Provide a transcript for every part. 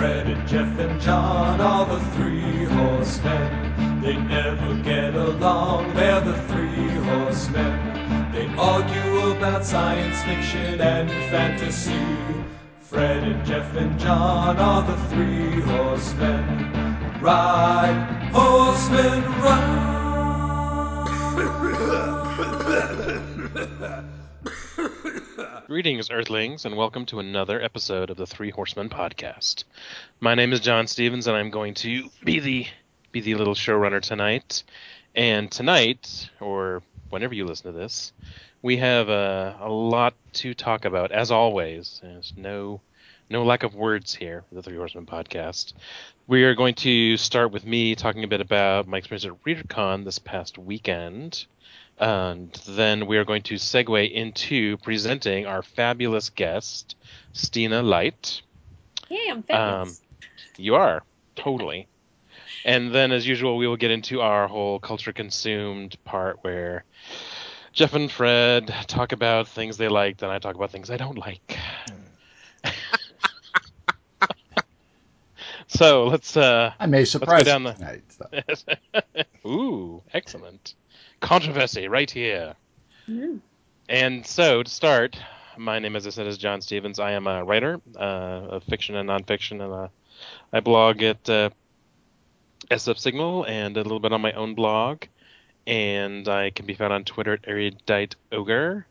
Fred and Jeff and John are the three horsemen. They never get along, they're the three horsemen. They argue about science fiction and fantasy. Fred and Jeff and John are the three horsemen. Ride, horsemen, ride. Greetings, Earthlings, and welcome to another episode of the Three Hoarsemen podcast. My name is John Stevens, and I'm going to be the be the little showrunner tonight. And tonight, or whenever you listen to this, we have a, a lot to talk about. As always, there's no no lack of words here the Three Hoarsemen podcast. We are going to start with me talking a bit about my experience at ReaderCon this past weekend. And then we are going to segue into presenting our fabulous guest, Stina Leicht. Hey, I'm fabulous. Um, you are, totally. And then, as usual, we will get into our whole culture consumed part where Jeff and Fred talk about things they liked, and I talk about things I don't like. so let's. uh I may surprise down you the- tonight. so. Ooh, excellent. Controversy right here. Mm. And so, to start, my name, as I said, is John Stevens. I am a writer uh, of fiction and nonfiction, and uh, I blog at uh, SF Signal and a little bit on my own blog. And I can be found on Twitter at Erudite Ogre.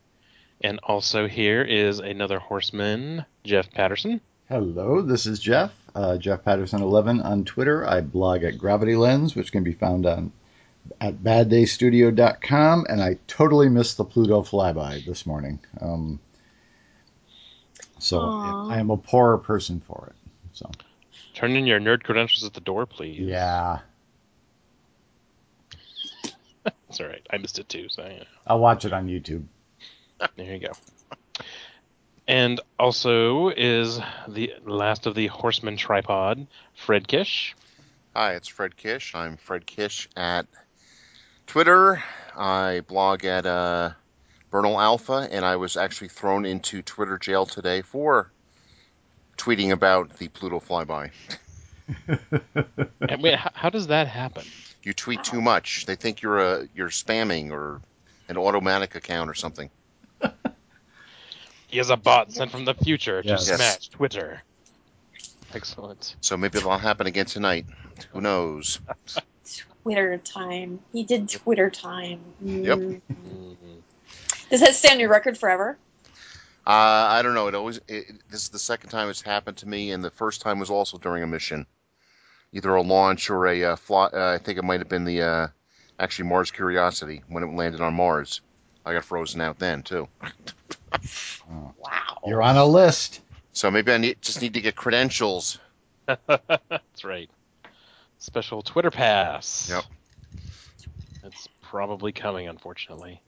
And also here is another horseman, Jeff Patterson. Hello, this is Jeff. Uh, Jeff Patterson 11 on Twitter. I blog at Gravity Lens, which can be found on at baddaystudio.com. And I totally missed the Pluto flyby this morning. Um, so Aw. I am a poorer person for it. So Turn in your nerd credentials at the door, please. yeah, That's all right. I missed it too, so yeah. I'll watch it on YouTube. There you go. And also is the last of the Horseman tripod, Fred Kiesche. Hi, it's Fred Kiesche. I'm Fred Kiesche at Twitter. I blog at uh, Bernal Alpha, and I was actually thrown into Twitter jail today for tweeting about the Pluto flyby. And wait, how, how does that happen? You tweet too much; they think you're a you're spamming or an automatic account or something. He is a bot sent from the future Yes. to Yes. smash Twitter. Excellent. So maybe it'll happen again tonight. Who knows? Twitter time. He did Twitter time. Yep. Mm. Mhm. Does that stay on your record forever? Uh, I don't know. It always it, this is the second time it's happened to me, and the first time was also during a mission, either a launch or a uh, fly. Uh, I think it might have been the uh, actually Mars Curiosity when it landed on Mars. I got frozen out then too. Wow. You're on a list. So maybe I need, just need to get credentials. That's right. Special Twitter pass. Yep. It's probably coming, unfortunately.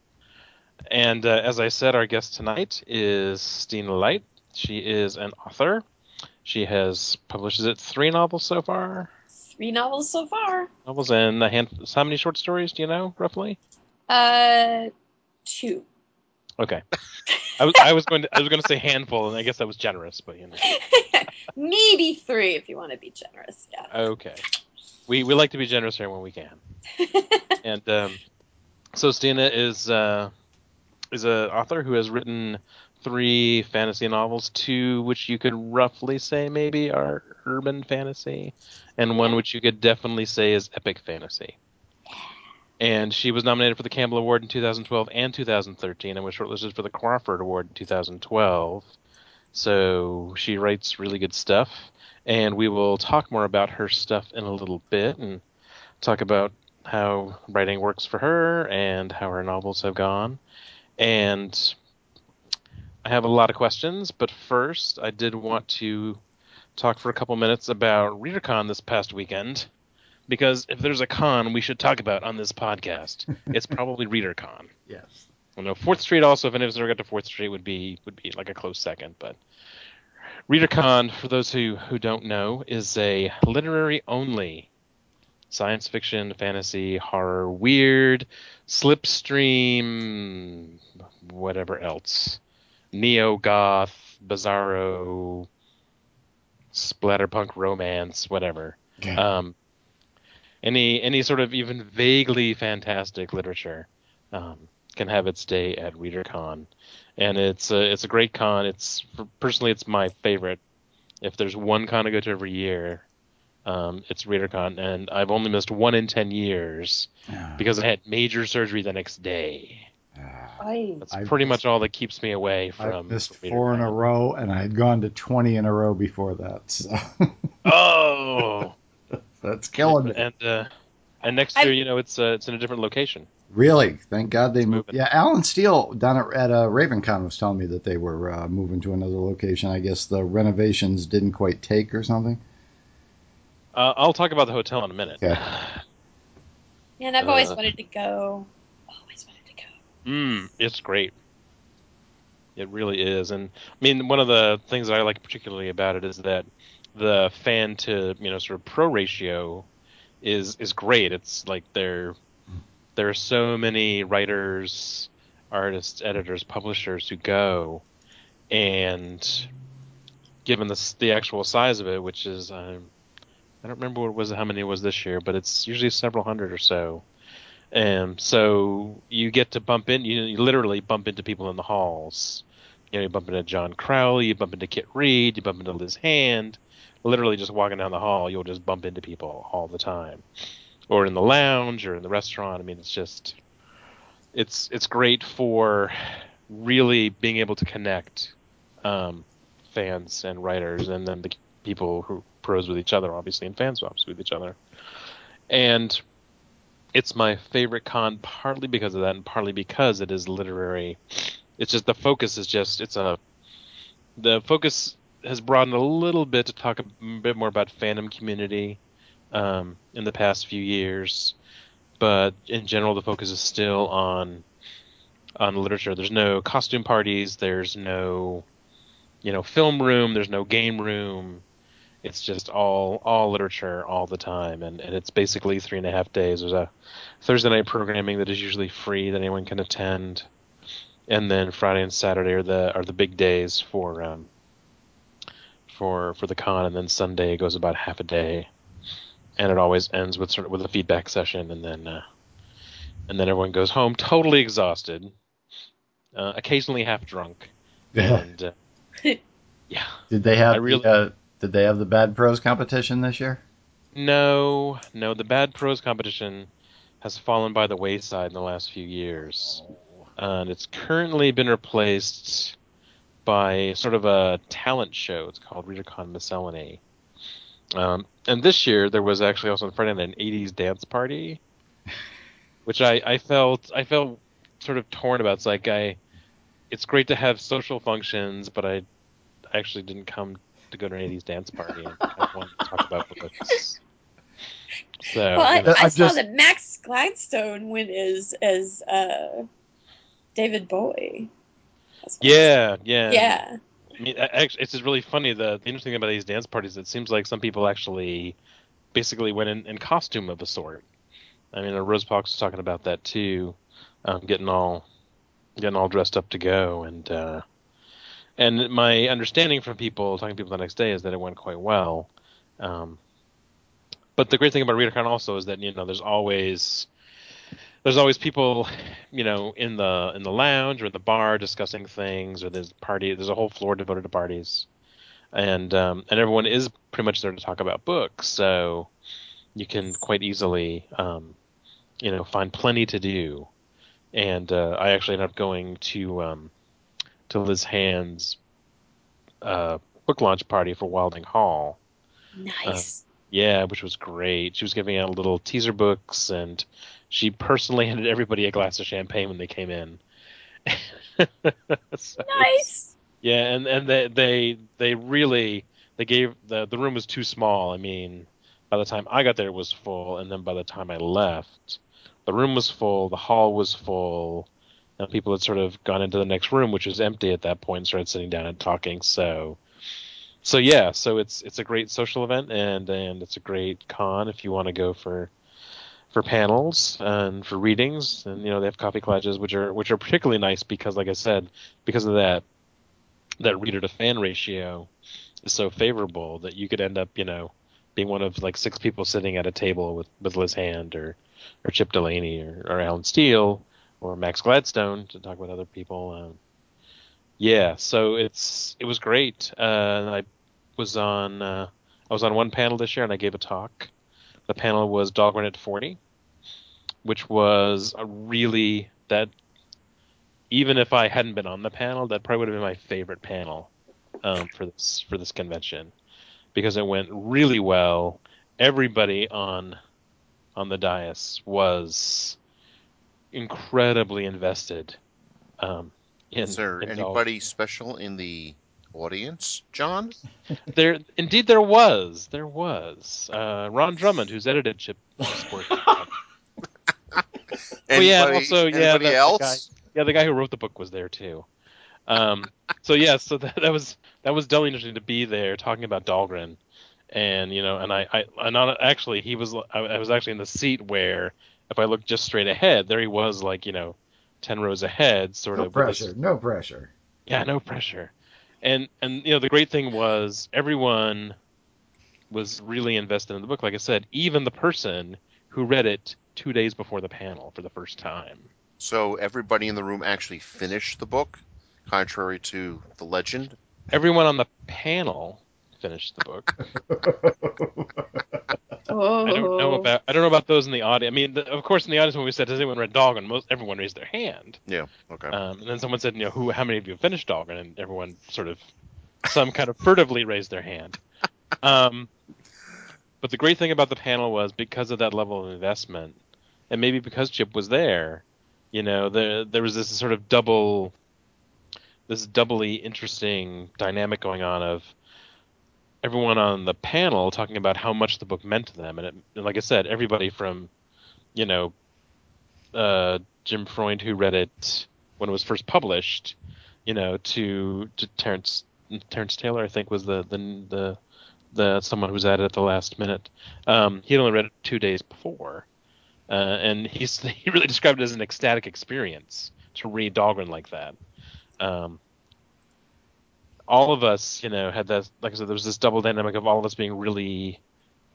And uh, as I said, our guest tonight is Stina Leicht. She is an author. She has published is it three novels so far. Three novels so far. Novels and a hand. How many short stories do you know roughly? Uh, two. Okay. I was I was going to I was going to say handful, and I guess that was generous, but you know. Maybe three if you want to be generous. Yeah. Okay. We we like to be generous here when we can. and um, so Stina is uh, is an author who has written three fantasy novels, two which you could roughly say maybe are urban fantasy, and one which you could definitely say is epic fantasy. And she was nominated for the Campbell Award in 2012 and 2013, and was shortlisted for the Crawford Award in 2012. So she writes really good stuff and we will talk more about her stuff in a little bit and talk about how writing works for her and how her novels have gone. And I have a lot of questions, but first I did want to talk for a couple minutes about ReaderCon this past weekend. Because if there's a con we should talk about on this podcast, it's probably ReaderCon. Yes. I know Fourth Street also, if any of us ever got to Fourth Street, would be would be like a close second. But ReaderCon, for those who who don't know, is a literary only science fiction, fantasy, horror, weird, slipstream, whatever else, neo goth, bizarro, splatterpunk romance, whatever. Um, any any sort of even vaguely fantastic literature um, can have its day at ReaderCon, and it's a, it's a great con. It's personally it's my favorite. If there's one con I go to every year, um, it's ReaderCon, and I've only missed one in ten years Yeah. because I had major surgery the next day. I, That's I've pretty missed- much all that keeps me away I've from. missed from four in a row, and I had gone to 20 in a row before that. So Oh, that's killing me. and uh, and next I- year, you know, it's uh, it's in a different location. Really, thank God they It's moved. moving. Yeah, Allen Steele down at, at uh, RavenCon was telling me that they were uh, moving to another location. I guess the renovations didn't quite take or something. Uh, I'll talk about the hotel in a minute. Okay. man, I've always Uh. wanted to go. Always wanted to go. Mm, it's great. It really is, and I mean, one of the things that I like particularly about it is that the fan to you know sort of pro ratio is is great. It's like there there are so many writers, artists, editors, publishers who go, and given the the actual size of it, which is um, I don't remember what was how many it was this year, but it's usually several hundred or so. And so you get to bump in, you, you literally bump into people in the halls. You know, you bump into John Crowley, you bump into Kit Reed, you bump into Liz Hand. Literally just walking down the hall, you'll just bump into people all the time. Or in the lounge or in the restaurant. I mean, it's just it's it's great for really being able to connect um, fans and writers and then the people who pros with each other obviously and fan swaps with each other. And it's my favorite con partly because of that and partly because it is literary it's just the focus is just it's a the focus has broadened a little bit to talk a bit more about fandom community um, in the past few years. But in general the focus is still on on literature. There's no costume parties. There's no you know film room. There's no game room. It's just all all literature all the time. And, and it's basically three and a half days. There's a thursday night programming that is usually free that anyone can attend. And then friday and saturday are the are the big days for um for for the con and then sunday goes about half a day. And it always ends with sort of with a feedback session and then uh and then everyone goes home totally exhausted uh, occasionally half drunk. And uh, yeah. Did they have I really- the, uh, did they have the bad pros competition this year? No, no, the bad pros competition has fallen by the wayside in the last few years. and it's currently been replaced by sort of a talent show. It's called ReaderCon Miscellany. Um, and this year there was actually also on Friday night an 80s dance party, which I, I felt I felt sort of torn about. It's like I, it's great to have social functions, but I actually didn't come to go to an 80s dance party. and I wanted to talk about books. So well, I, you know, I I saw just- that Max Gladstone went as as uh, David Bowie. That's what I yeah, yeah. Yeah. I mean, actually, it's just really funny. The, the interesting thing about these dance parties, it seems like some people actually basically went in, in costume of a sort. I mean, uh, Rose Parks was talking about that too, um, getting all getting all dressed up to go, and uh, and my understanding from people talking to people the next day is that it went quite well. Um, but the great thing about ReaderCon also is that you know there's always there's always people, you know, in the in the lounge or the bar discussing things, or there's a party. There's a whole floor devoted to parties, and um, and everyone is pretty much there to talk about books. So you can quite easily, um, you know, find plenty to do. And uh, I actually ended up going to um, to Liz Hand's uh, book launch party for Wilding Hall. Nice. Yeah, which was great. She was giving out little teaser books, and she personally handed everybody a glass of champagne when they came in. So- nice. Yeah, and and they they they really they gave the the room was too small. I mean, by the time I got there, it was full, and then by the time I left, the room was full, the hall was full, and people had sort of gone into the next room, which was empty at that point, and started sitting down and talking. So, so yeah, so it's it's a great social event, and and it's a great con if you want to go for for panels and for readings, and you know they have coffee clutches, which are which are particularly nice because, like I said, because of that that reader to fan ratio is so favorable that you could end up, you know, being one of like six people sitting at a table with, with Liz Hand or, or Chip Delany or, or Allen Steele or Max Gladstone to talk with other people. Um, yeah, so it's it was great. Uh, I was on uh, I was on one panel this year and I gave a talk. The panel was Dhalgren at 40, which was a really that even if I hadn't been on the panel, that probably would have been my favorite panel um, for this for this convention because it went really well. Everybody on on the dais was incredibly invested. Um, in, Is there in anybody special in the audience, John? There, indeed, there was. There was. Uh, Ron Drummond, who's edited Chip Sports. oh yeah, and also yeah, anybody the, the guy, yeah, the guy who wrote the book was there too. Um, so yeah, so that, that was that was doubly interesting to be there talking about Dhalgren, and you know, and I, I, and on, actually he was I, I was actually in the seat where if I looked just straight ahead, there he was like you know, ten rows ahead, sort No of with his- pressure. No pressure. yeah, no pressure. And and you know the great thing was everyone was really invested in the book. Like I said, even the person who read it two days before the panel for the first time. So everybody in the room actually finished the book, contrary to the legend. Everyone on the panel finished the book. Oh. I don't know about I don't know about those in the audience. I mean, the, of course, in the audience when we said, "Has anyone read Dhalgren?" Most everyone raised their hand. Yeah. Okay. Um, and then someone said, "You know, who? How many of you have finished Dhalgren?" And everyone sort of, some kind of furtively raised their hand. Um, but the great thing about the panel was because of that level of investment, and maybe because Chip was there, you know, there there was this sort of double, this doubly interesting dynamic going on of everyone on the panel talking about how much the book meant to them, and, it, and like I said, everybody from, you know, uh, Jim Freund who read it when it was first published, you know, to to Terrence Terrence Taylor, I think was the the the, the someone who was at it at the last minute. Um, he had only read it two days before, uh, and he's he really described it as an ecstatic experience to read Dhalgren like that. Um, all of us, you know, had that. Like I said, there was this double dynamic of all of us being really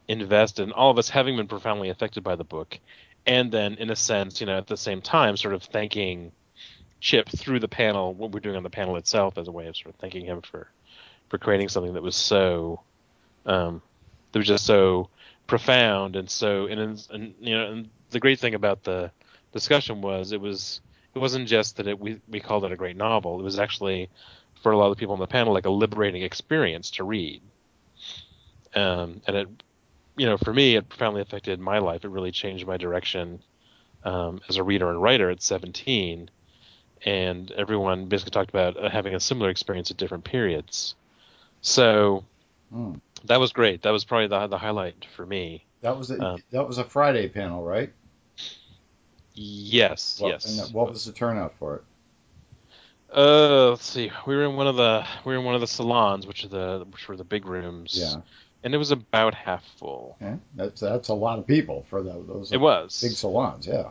invested, and all of us having been profoundly affected by the book, and then in a sense, you know, at the same time, sort of thanking Chip through the panel, what we're doing on the panel itself, as a way of sort of thanking him for for creating something that was so um, that was just so profound and so and, and you know and the great thing about the discussion was it was it wasn't just that it we we called it a great novel it was actually for a lot of the people on the panel like a liberating experience to read um, and it you know for me it profoundly affected my life it really changed my direction um, as a reader and writer at 17 and everyone basically talked about uh, having a similar experience at different periods so Hmm. that was great. That was probably the the highlight for me. That was a, Um, that was a Friday panel, right? Yes, What, yes. and what was the turnout for it? Uh, let's see. We were in one of the we were in one of the salons, which are the which were the big rooms. Yeah. And it was about half full. Okay. That's that's a lot of people for tho- those It was. big salons. Yeah.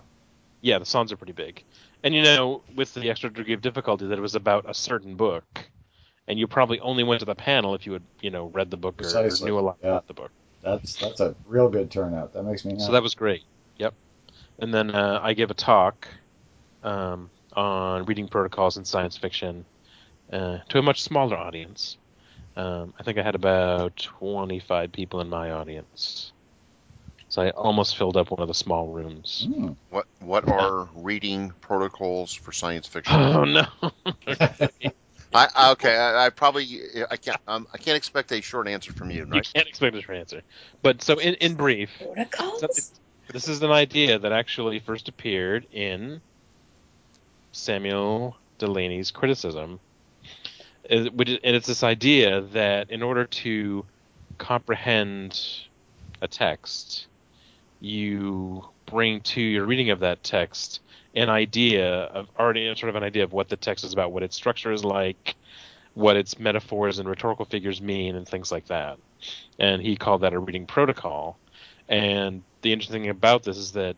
Yeah, the salons are pretty big. And you know, with the extra degree of difficulty that it was about a certain book, and you probably only went to the panel if you had you know read the book or, or knew a lot yeah. about the book. That's that's a real good turnout. That makes me happy. So that was great. Yep. And then uh, I gave a talk um, on reading protocols in science fiction uh, to a much smaller audience. Um, I think I had about 25 people in my audience. So I almost filled up one of the small rooms. Hmm. What What are reading protocols for science fiction? Oh no! I, I okay. I, I probably I can't um, I can't expect a short answer from you. you can't expect a short answer. But so in, in brief, Protocols? So it's- this is an idea that actually first appeared in Samuel Delany's criticism. And it's this idea that in order to comprehend a text, you bring to your reading of that text an idea of already sort of an idea of what the text is about, what its structure is like, what its metaphors and rhetorical figures mean, and things like that. And he called that a reading protocol. And the interesting thing about this is that,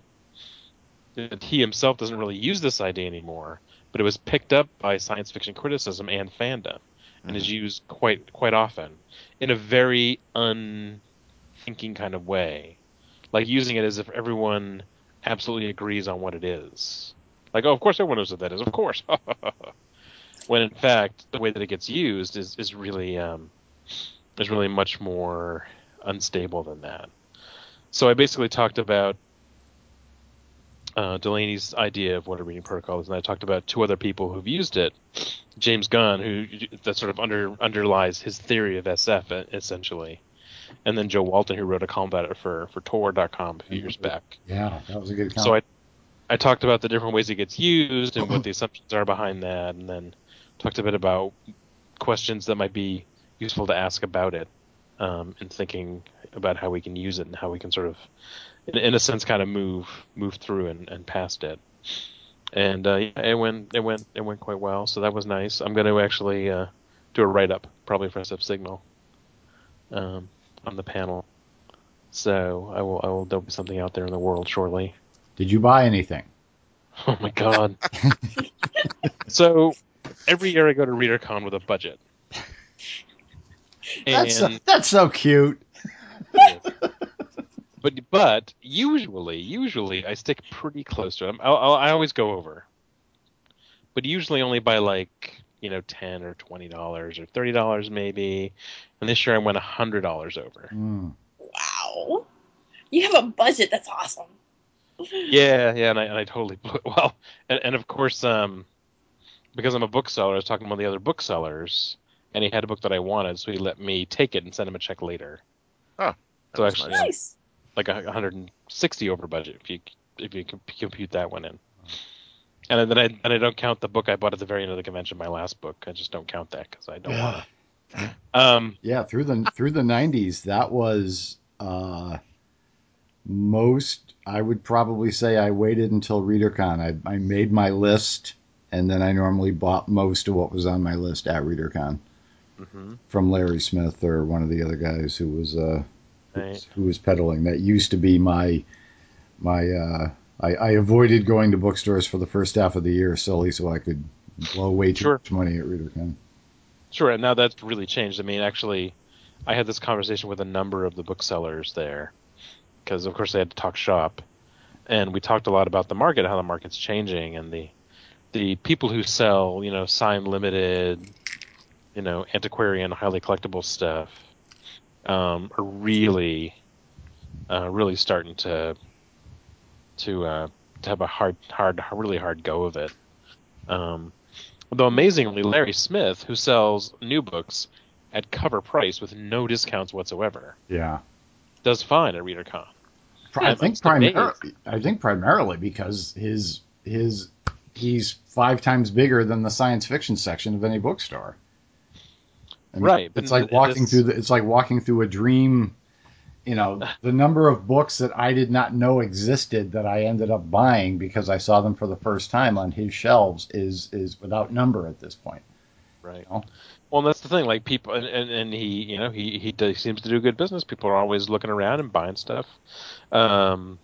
that he himself doesn't really use this idea anymore, but it was picked up by science fiction criticism and fandom. and is used quite quite often in a very unthinking kind of way, like using it as if everyone absolutely agrees on what it is. Like, oh, of course everyone knows what that is. Of course. when in fact the way that it gets used is is really um, is really much more unstable than that. So I basically talked about uh, Delany's idea of what a reading protocol is, and I talked about two other people who've used it. James Gunn, who that sort of under underlies his theory of SF essentially, and then Jo Walton, who wrote a column about it for for Tor.com a few years back. Yeah, that was a good. Column. So I I talked about the different ways it gets used and what the assumptions are behind that, and then talked a bit about questions that might be useful to ask about it, um, and thinking about how we can use it and how we can sort of, in, in a sense, kind of move move through and, and past it. And uh, yeah, it went it went it went quite well, so that was nice. I'm going to actually uh, do a write up probably for SF Signal um, on the panel. So I will I will there'll be something out there in the world shortly. Did you buy anything? Oh my god. so every year I go to ReaderCon with a budget. That's so, that's so cute. But but usually usually I stick pretty close to them. I'll, I'll, always go over, but usually only by like you know ten or twenty dollars or thirty dollars maybe. And this year I went a hundred dollars over. Mm. Wow, you have a budget. That's awesome. yeah, yeah, and I, and I totally blew it. Well, and, and of course, um, because I'm a bookseller, I was talking to one of the other booksellers, and he had a book that I wanted, so he let me take it and send him a check later. Oh, so actually, nice. I'm Nice. like a 160 over budget if you if you compute that one in. And then I and I don't count the book I bought at the very end of the convention, my last book. I just don't count that because I don't Yeah. want to. Um, Yeah, through the through the '90s, that was uh, most. I would probably say I waited until ReaderCon. I, I made my list, and then I normally bought most of what was on my list at ReaderCon mhm, from Larry Smith or one of the other guys who was uh, right. who was peddling. That used to be my my. Uh, I, I avoided going to bookstores for the first half of the year solely so I could blow way too Sure. much money at ReaderCon. Sure, and now that's really changed. I mean, actually, I had this conversation with a number of the booksellers there, because of course they had to talk shop, and we talked a lot about the market, how the market's changing, and the the people who sell, you know, sign limited, you know, antiquarian, highly collectible stuff, um, are really, uh, really starting to to uh, to have a hard, hard, really hard go of it. Um, Though amazingly, Larry Smith, who sells new books at cover price with no discounts whatsoever, Yeah. does fine at ReaderCon. I think primarily. I think primarily because his his he's five times bigger than the science fiction section of any bookstore. I mean, Right, It's like walking this- through the. It's like walking through a dream. You know, the number of books that I did not know existed that I ended up buying because I saw them for the first time on his shelves is is without number at this point. Right. Oh. Well, that's the thing. Like people, and, and, and he, you know, he he does, seems to do good business. People are always looking around and buying stuff. Um,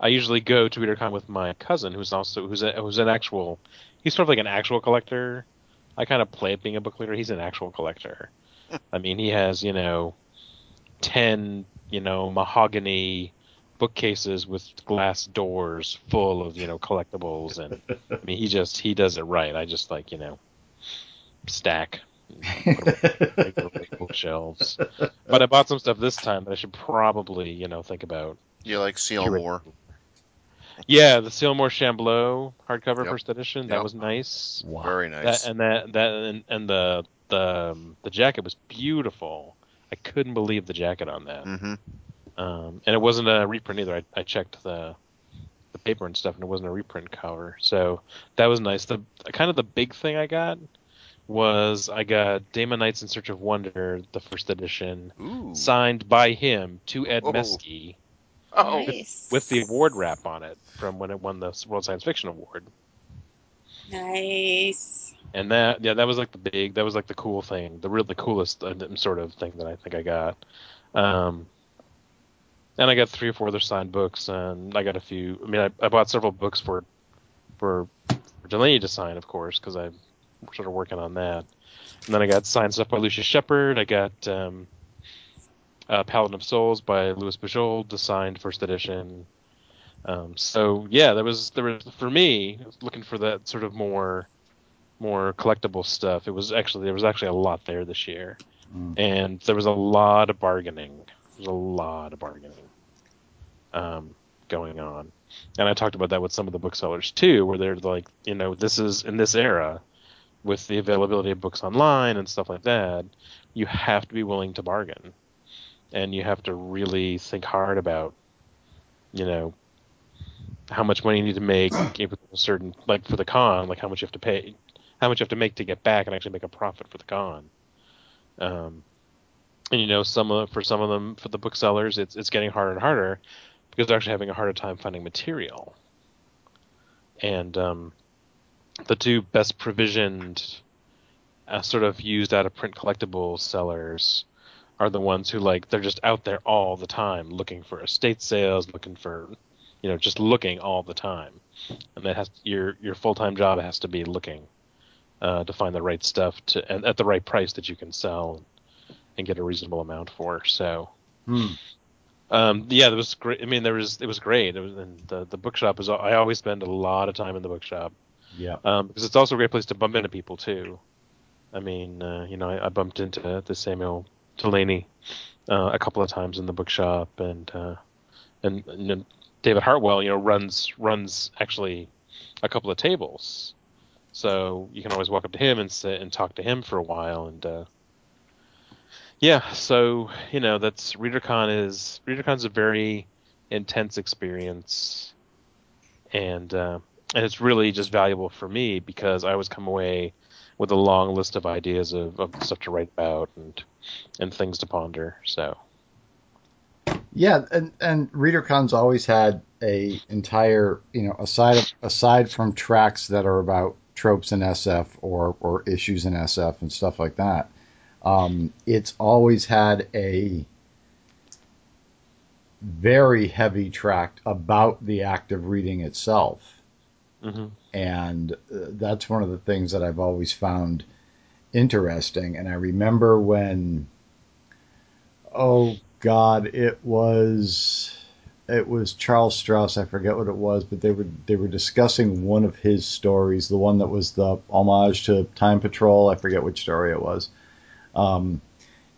I usually go to ReaderCon with my cousin, who's also who's a, who's an actual. He's sort of like an actual collector. I kind of play at being a book reader. He's an actual collector. I mean, he has you know, ten you know mahogany bookcases with glass doors full of you know collectibles, and I mean he just he does it right. I just like you know stack put them on regular bookshelves. But I bought some stuff this time that I should probably, you know, think about. You like C. L. Moore? Yeah, the C. L. Moore Shambleau hardcover Yep. first edition. That was nice. wow. Very nice. That and that that and, and the the um, the jacket was beautiful. I couldn't believe the jacket on that. hmm Um, and it wasn't a reprint either. I, I checked the the paper and stuff, and it wasn't a reprint cover. So that was nice. The kind of the big thing I got was I got Damon Knights in Search of Wonder, the first edition, Ooh. signed by him to Ed Whoa. Mesky Oh, Nice. with the award wrap on it from when it won the World Science Fiction Award. Nice. And that yeah, that was like the big, that was like the cool thing, the really coolest uh, sort of thing that I think I got. Um, and I got three or four other signed books, and I got a few. I mean, I, I bought several books for for, for Delany to sign, of course, because I'm sort of working on that. And then I got signed stuff by Lucius Shepard. I got um, uh, Paladin of Souls by Lois Bujold, designed first edition. Um, so yeah, there was there was for me looking for that sort of more more collectible stuff. It was actually there was actually a lot there this year, Mm. and there was a lot of bargaining. There was a lot of bargaining um, going on, and I talked about that with some of the booksellers too, where they're like, you know, this is in this era with the availability of books online and stuff like that, you have to be willing to bargain, and you have to really think hard about, you know, how much money you need to make a certain like for the con, like how much you have to pay, how much you have to make to get back and actually make a profit for the con. Um, and you know, some of for some of them, for the booksellers, it's it's getting harder and harder because they're actually having a harder time finding material. And um, the two best provisioned, uh, sort of used out of print collectibles sellers are the ones who like they're just out there all the time looking for estate sales, looking for, you know, just looking all the time. And that has your your full time job has to be looking uh, to find the right stuff to and at the right price that you can sell and get a reasonable amount for. So. Hmm. Um, yeah, it was great. I mean, there was it was great. It was and the the bookshop is. I always spend a lot of time in the bookshop Yeah. um, because it's also a great place to bump into people too. I mean, uh, you know, I, I bumped into the Samuel Delany uh, a couple of times in the bookshop, and uh, and, and David Hartwell, you know, runs runs actually a couple of tables, so you can always walk up to him and sit and talk to him for a while, and uh, yeah, so you know, that's ReaderCon is ReaderCon's a very intense experience, and uh, and it's really just valuable for me because I always come away with a long list of ideas of, of stuff to write about and and things to ponder. So Yeah, and and ReaderCon's always had a entire, you know, aside of, aside from tracks that are about tropes in SF or or issues in SF and stuff like that, um, it's always had a very heavy track about the act of reading itself. hmm and uh, that's one of the things that I've always found interesting. And I remember when, oh God, it was it was Charles Stross. I forget what it was, but they were they were discussing one of his stories, the one that was the homage to Time Patrol. I forget which story it was. Um,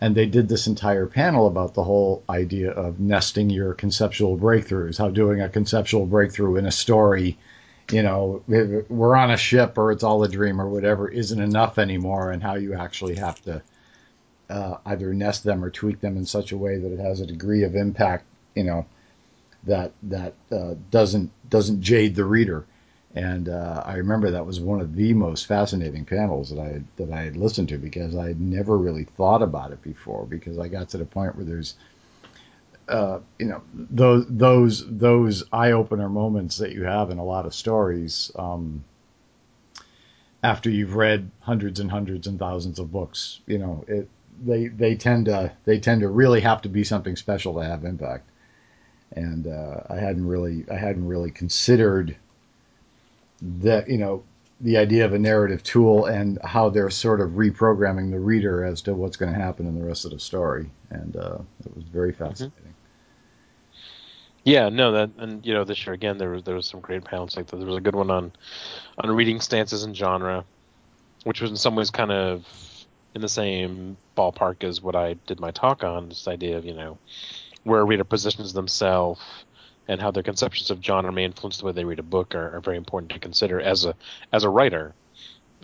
and they did this entire panel about the whole idea of nesting your conceptual breakthroughs, how doing a conceptual breakthrough in a story you know, we're on a ship or it's all a dream or whatever isn't enough anymore, and how you actually have to uh, either nest them or tweak them in such a way that it has a degree of impact, you know, that that uh, doesn't doesn't jade the reader. And uh, I remember that was one of the most fascinating panels that I that I had listened to because I had never really thought about it before. Because I got to the point where there's uh, you know those those those eye opener moments that you have in a lot of stories um, after you've read hundreds and hundreds and thousands of books. You know, it they they tend to they tend to really have to be something special to have impact. And uh, I hadn't really I hadn't really considered that you know the idea of a narrative tool and how they're sort of reprogramming the reader as to what's going to happen in the rest of the story. And uh, it was very fascinating. Yeah, no, that and you know this year again there was there was some great panels like that. There was a good one on on reading stances and genre, which was in some ways kind of in the same ballpark as what I did my talk on. This idea of you know where a reader positions themselves and how their conceptions of genre may influence the way they read a book are, are very important to consider as a as a writer,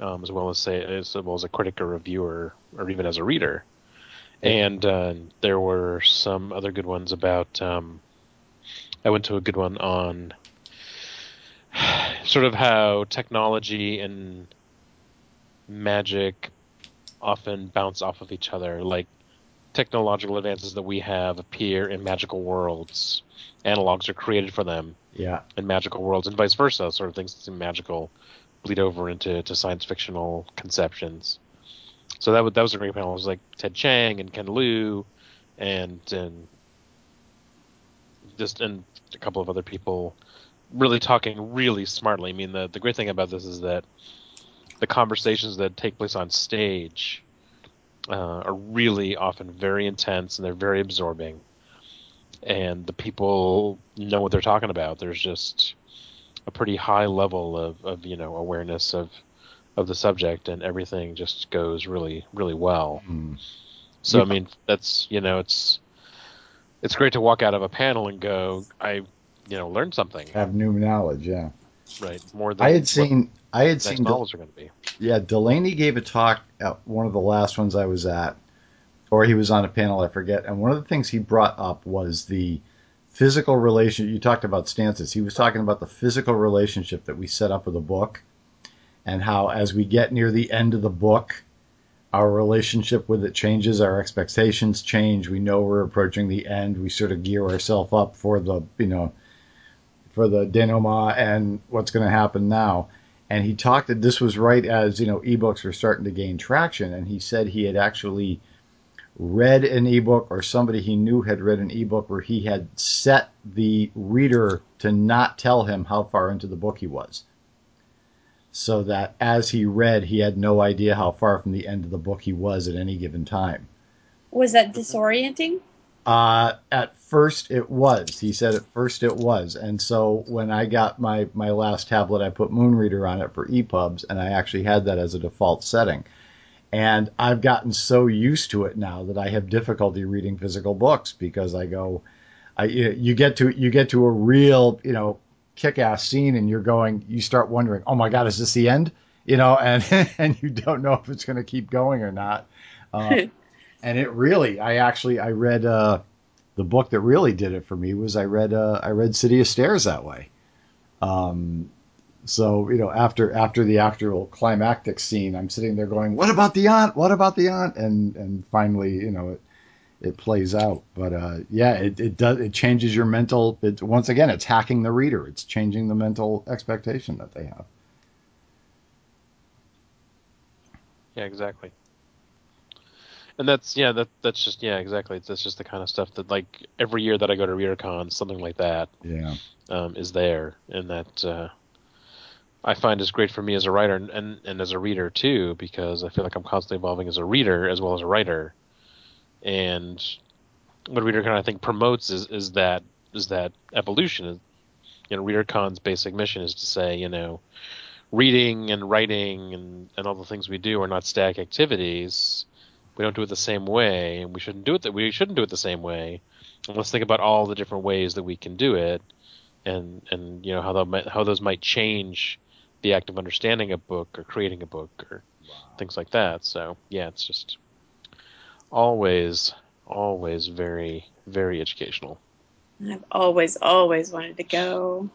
um, as well as say as well as a critic or reviewer, or even as a reader. And uh, there were some other good ones about. Um, I went to a good one on sort of how technology and magic often bounce off of each other. Like technological advances that we have appear in magical worlds. Analogs are created for them Yeah. in magical worlds, and vice versa. Sort of things that seem magical bleed over into to science fictional conceptions. So that was that was a great panel. It was like Ted Chiang and Ken Liu, and and just and a couple of other people really talking really smartly. I mean, the the great thing about this is that the conversations that take place on stage uh, are really often very intense and they're very absorbing. And the people know what they're talking about. There's just a pretty high level of, of you know awareness of of the subject, and everything just goes really really well. Hmm. So I mean, that's you know, it's it's great to walk out of a panel and go, I you know learned something, Have new knowledge, yeah. right? More than I had seen I had next seen novels are going to be. Yeah, Delany gave a talk at one of the last ones I was at, or he was on a panel, I forget. And one of the things he brought up was the physical relation. You talked about stances. He was talking about the physical relationship that we set up with a book, and how as we get near the end of the book, our relationship with it changes, our expectations change. We know we're approaching the end. We sort of gear ourselves up for the, you know, for the denouement and what's going to happen now and he talked that this was right as you know ebooks were starting to gain traction and he said he had actually read an ebook or somebody he knew had read an ebook where he had set the reader to not tell him how far into the book he was so that as he read he had no idea how far from the end of the book he was at any given time Was that disorienting? uh, at first it was. He said at first it was. And so when I got my, my last tablet, I put Moonreader on it for EPUBs, and I actually had that as a default setting. And I've gotten so used to it now that I have difficulty reading physical books because I go, I you you get to you get to a real you know kick-ass scene and you're going, you start wondering, oh my god, is this the end? You know, and and you don't know if it's going to keep going or not. Uh, and it really i actually i read uh the book that really did it for me was i read uh i read city of stairs that way um so you know after after the actual climactic scene i'm sitting there going what about the aunt what about the aunt and and finally you know it it plays out but uh yeah it, it does it changes your mental it once again it's hacking the reader it's changing the mental expectation that they have Yeah, exactly. And that's yeah, that that's just yeah, exactly. That's just the kind of stuff that like every year that I go to ReaderCon, something like that yeah um, is there, and that uh, I find is great for me as a writer and, and and as a reader too, because I feel like I'm constantly evolving as a reader as well as a writer. And what ReaderCon I think promotes is is that is that evolution. You know, ReaderCon's basic mission is to say, you know, reading and writing and, and all the things we do are not static activities. We don't do it the same way, and we shouldn't do it that we shouldn't do it the same way. And let's think about all the different ways that we can do it, and and you know how that might, how those might change the act of understanding a book or creating a book or things like that. So yeah, it's just always always very very educational. I've always, always wanted to go.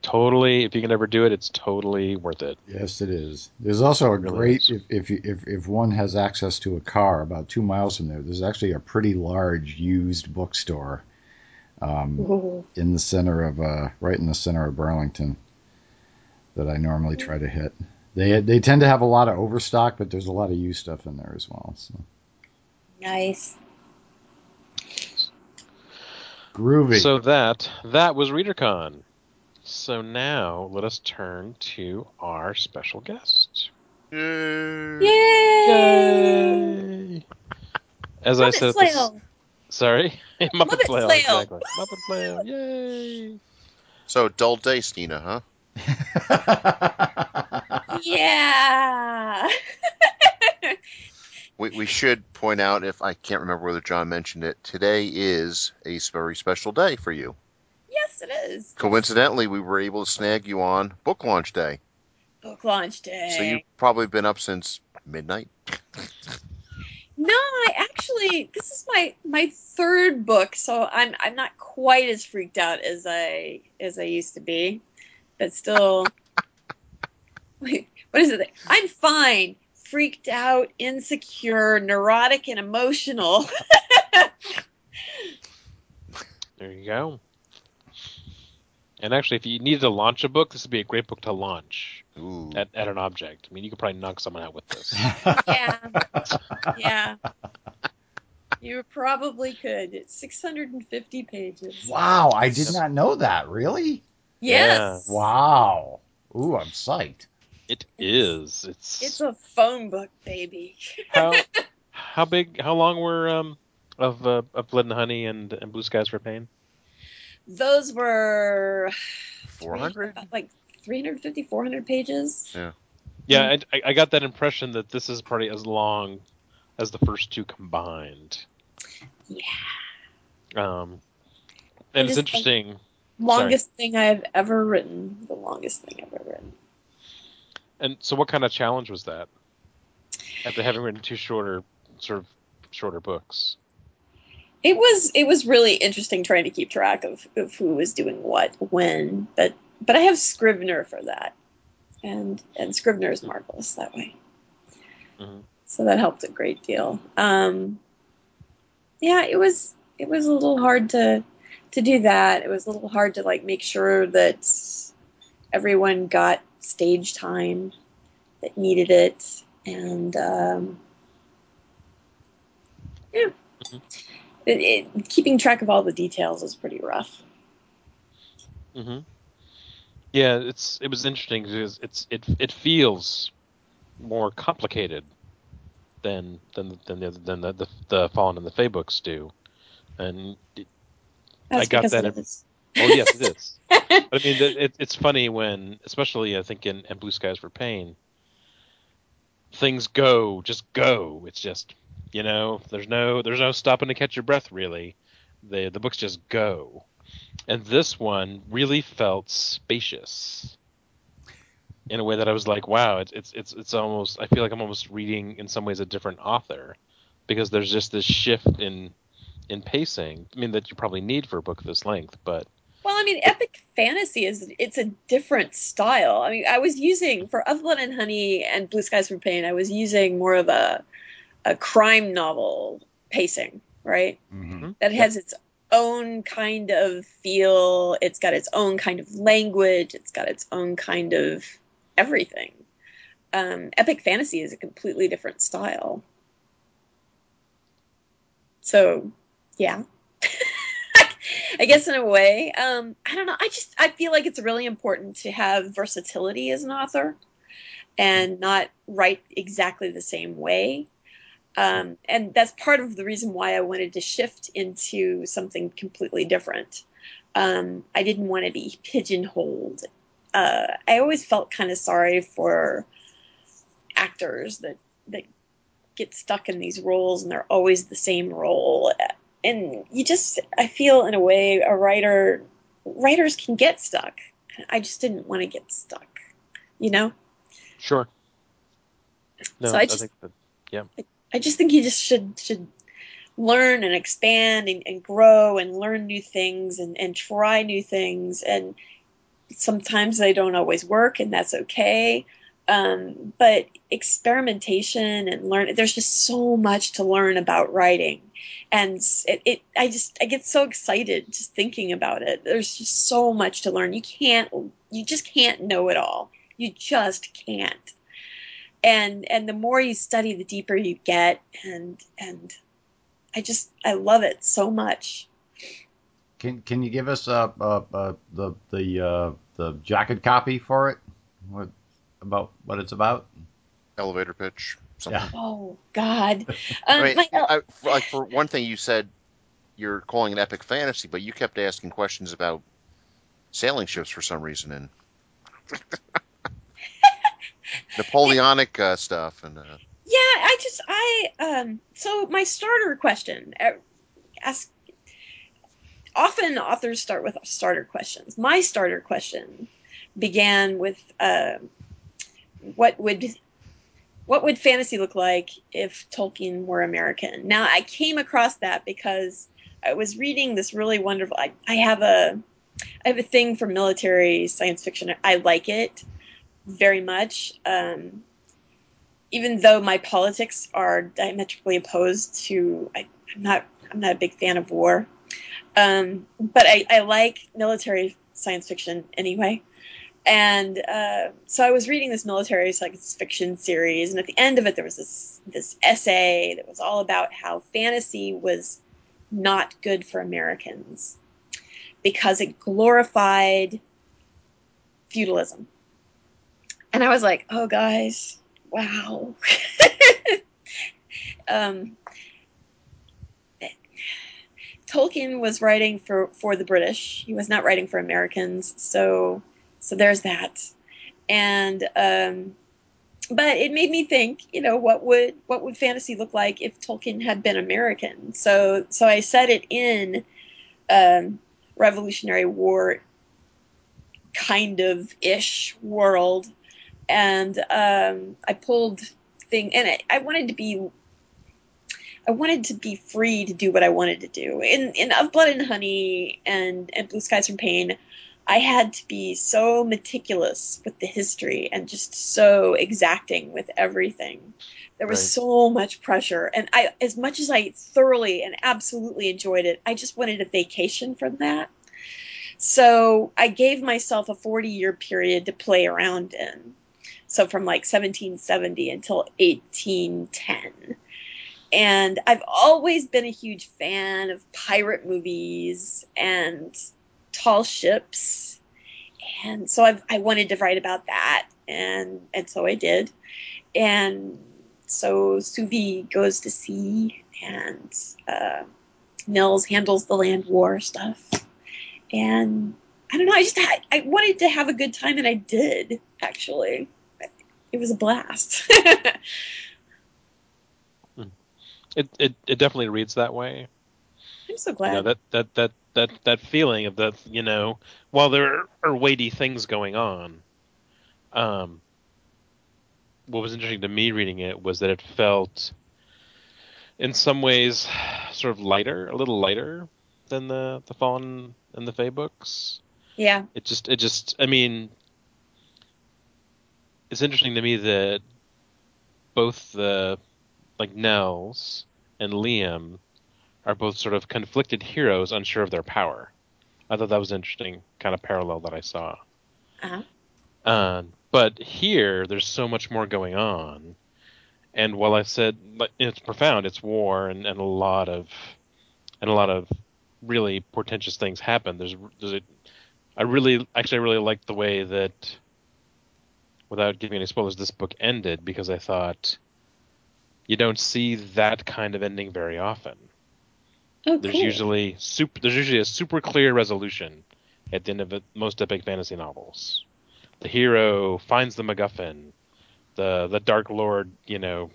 Totally, if you can ever do it, it's totally worth it. Yes, it is. There's also a really great if if, you- if if one has access to a car about two miles from there. There's actually a pretty large used bookstore um, in the center of uh, right in the center of Burlington that I normally try to hit. They they tend to have a lot of overstock, but there's a lot of used stuff in there as well. So Nice. groovy. So that that was ReaderCon. So now let us turn to our special guest. Yay. Yay! Yay! As I said, at the sorry, Muppet, Muppet Flail, Flail. exactly. Muppet Flail, yay! So dull day, Stina, huh? Yeah. We, we should point out, if I can't remember whether John mentioned it, today is a very special day for you. yes, it is. Coincidentally, we were able to snag you on book launch day. Book launch day. So you've probably been up since midnight. No, I actually this is my my third book, so I'm I'm not quite as freaked out as I as I used to be, but still. Wait, what is it? I'm fine. Freaked out, insecure, neurotic, and emotional. There you go. And actually, if you needed to launch a book, this would be a great book to launch Ooh. at, at an object. I mean, you could probably knock someone out with this. yeah, yeah. You probably could. It's 650 pages. wow, I did not know that. Really? Yes. Wow. Ooh, I'm psyched. It is. It's, It's a phone book, baby. how how big? How long were um of uh, of Blood and Honey and and Blue Skies for Pain? Those were 400? like 350, 400 pages. Yeah, I, I- I got that impression that this is probably as long as the first two combined. Yeah. Um, and it's interesting. Longest thing I've ever written. The longest thing I've ever written. And so, what kind of challenge was that? After having written two shorter, sort of shorter books. It was it was really interesting trying to keep track of, of who was doing what when, but but I have Scrivener for that, and and Scrivener is marvelous that way. Mhm. So that helped a great deal. Um, yeah, it was it was a little hard to to do that. It was a little hard to like make sure that everyone got stage time that needed it, and um, yeah, Mhm. it, it, keeping track of all the details is pretty rough. Mm-hmm. Yeah, it's it was interesting because it's it it feels more complicated than than than the than the the, the Fallen and the Fey books do, and it, I got that it in- is. Oh yes, it is. But I mean, it, it, it's funny when, especially I think in, in Blue Skies from Pain, things go just go. It's just you know, there's no there's no stopping to catch your breath really. The the books just go, and this one really felt spacious in a way that I was like, wow, it's it's it's it's almost I feel like I'm almost reading in some ways a different author because there's just this shift in in pacing. I mean that you probably need for a book this length, but Well, I mean, epic fantasy is it's a different style. I mean, I was using for Of Blood and Honey and Blue Skies from Pain, I was using more of a a crime novel pacing, right? Mhm. That has its own kind of feel. It's got its own kind of language. It's got its own kind of everything. Um, epic fantasy is a completely different style. So, yeah. I guess in a way, um, I don't know. I just I feel like it's really important to have versatility as an author, and not write exactly the same way. Um, and that's part of the reason why I wanted to shift into something completely different. Um, I didn't want to be pigeonholed. Uh, I always felt kind of sorry for actors that that get stuck in these roles and they're always the same role and you just i feel in a way a writer writers can get stuck. I just didn't want to get stuck you know? Sure. No, So I I, just- think that yeah. i just think you just should should learn and expand and, and grow and learn new things and, and try new things. And sometimes they don't always work and that's okay. Um, but experimentation and learn there's just so much to learn about writing and it, it i just i get so excited just thinking about it there's just so much to learn you can't you just can't know it all you just can't and and the more you study the deeper you get and and i just i love it so much Can Can you give us uh, uh, uh, the the uh, the jacket copy for it? What about what it's about? Elevator pitch. Something. Yeah. oh god I um, mean, my, I, like for one thing, you said you're calling it epic fantasy, but you kept asking questions about sailing ships for some reason and Napoleonic uh, stuff and uh, Yeah, I just I um so my starter question uh, ask often authors start with starter questions. My starter question began with uh, what would what would fantasy look like if Tolkien were American? Now I came across that because I was reading this really wonderful I, I have a I have a thing for military science fiction. I like it very much. Um, even though my politics are diametrically opposed to, I, I'm not, I'm not a big fan of war. Um, but I, I like military science fiction anyway. And uh, so I was reading this military science fiction series, and at the end of it, there was this this essay that was all about how fantasy was not good for Americans because it glorified feudalism. and I was like, oh, guys, wow. um, Tolkien was writing for, for the British. He was not writing for Americans. So, so there's that. And, um, but it made me think, you know, what would, what would fantasy look like if Tolkien had been American? So, so I set it in, um, Revolutionary War kind of ish world. And, um, I pulled thing and I, I wanted to be I wanted to be free to do what I wanted to do. In in Of Blood and Honey and and Blue Skies from Pain, I had to be so meticulous with the history and just so exacting with everything. There was Right. so much pressure, and I, as much as I thoroughly and absolutely enjoyed it, I just wanted a vacation from that. So I gave myself a 40 year period to play around in. So from like 1770 until 1810 and I've always been a huge fan of pirate movies and tall ships, and so I've, I wanted to write about that, and and so I did, and so Suvi goes to sea, and uh, Nils handles the land war stuff, and I don't know, I just had, I wanted to have a good time, and I did actually. It was a blast. It, it it definitely reads that way. I'm so You glad. know that that that that that feeling of that you know while there are weighty things going on, um, what was interesting to me reading it was that it felt, in some ways, sort of lighter, a little lighter than the the Fallen and the Fey books. yeah. It just it just I mean, it's interesting to me that both the like Nels and Liam are both sort of conflicted heroes, unsure of their power. I thought that was an interesting kind of parallel that I saw. Uh-huh. Uh, but here, there's so much more going on, and while I said it's profound, it's war, and, and a lot of and a lot of really portentous things happen. There's there's a I really actually I really liked the way that without giving any spoilers, this book ended because I thought you don't see that kind of ending very often. Oh, There's cool. usually super. There's usually a super clear resolution at the end of most epic fantasy novels. The hero finds the MacGuffin. The the Dark Lord, you know,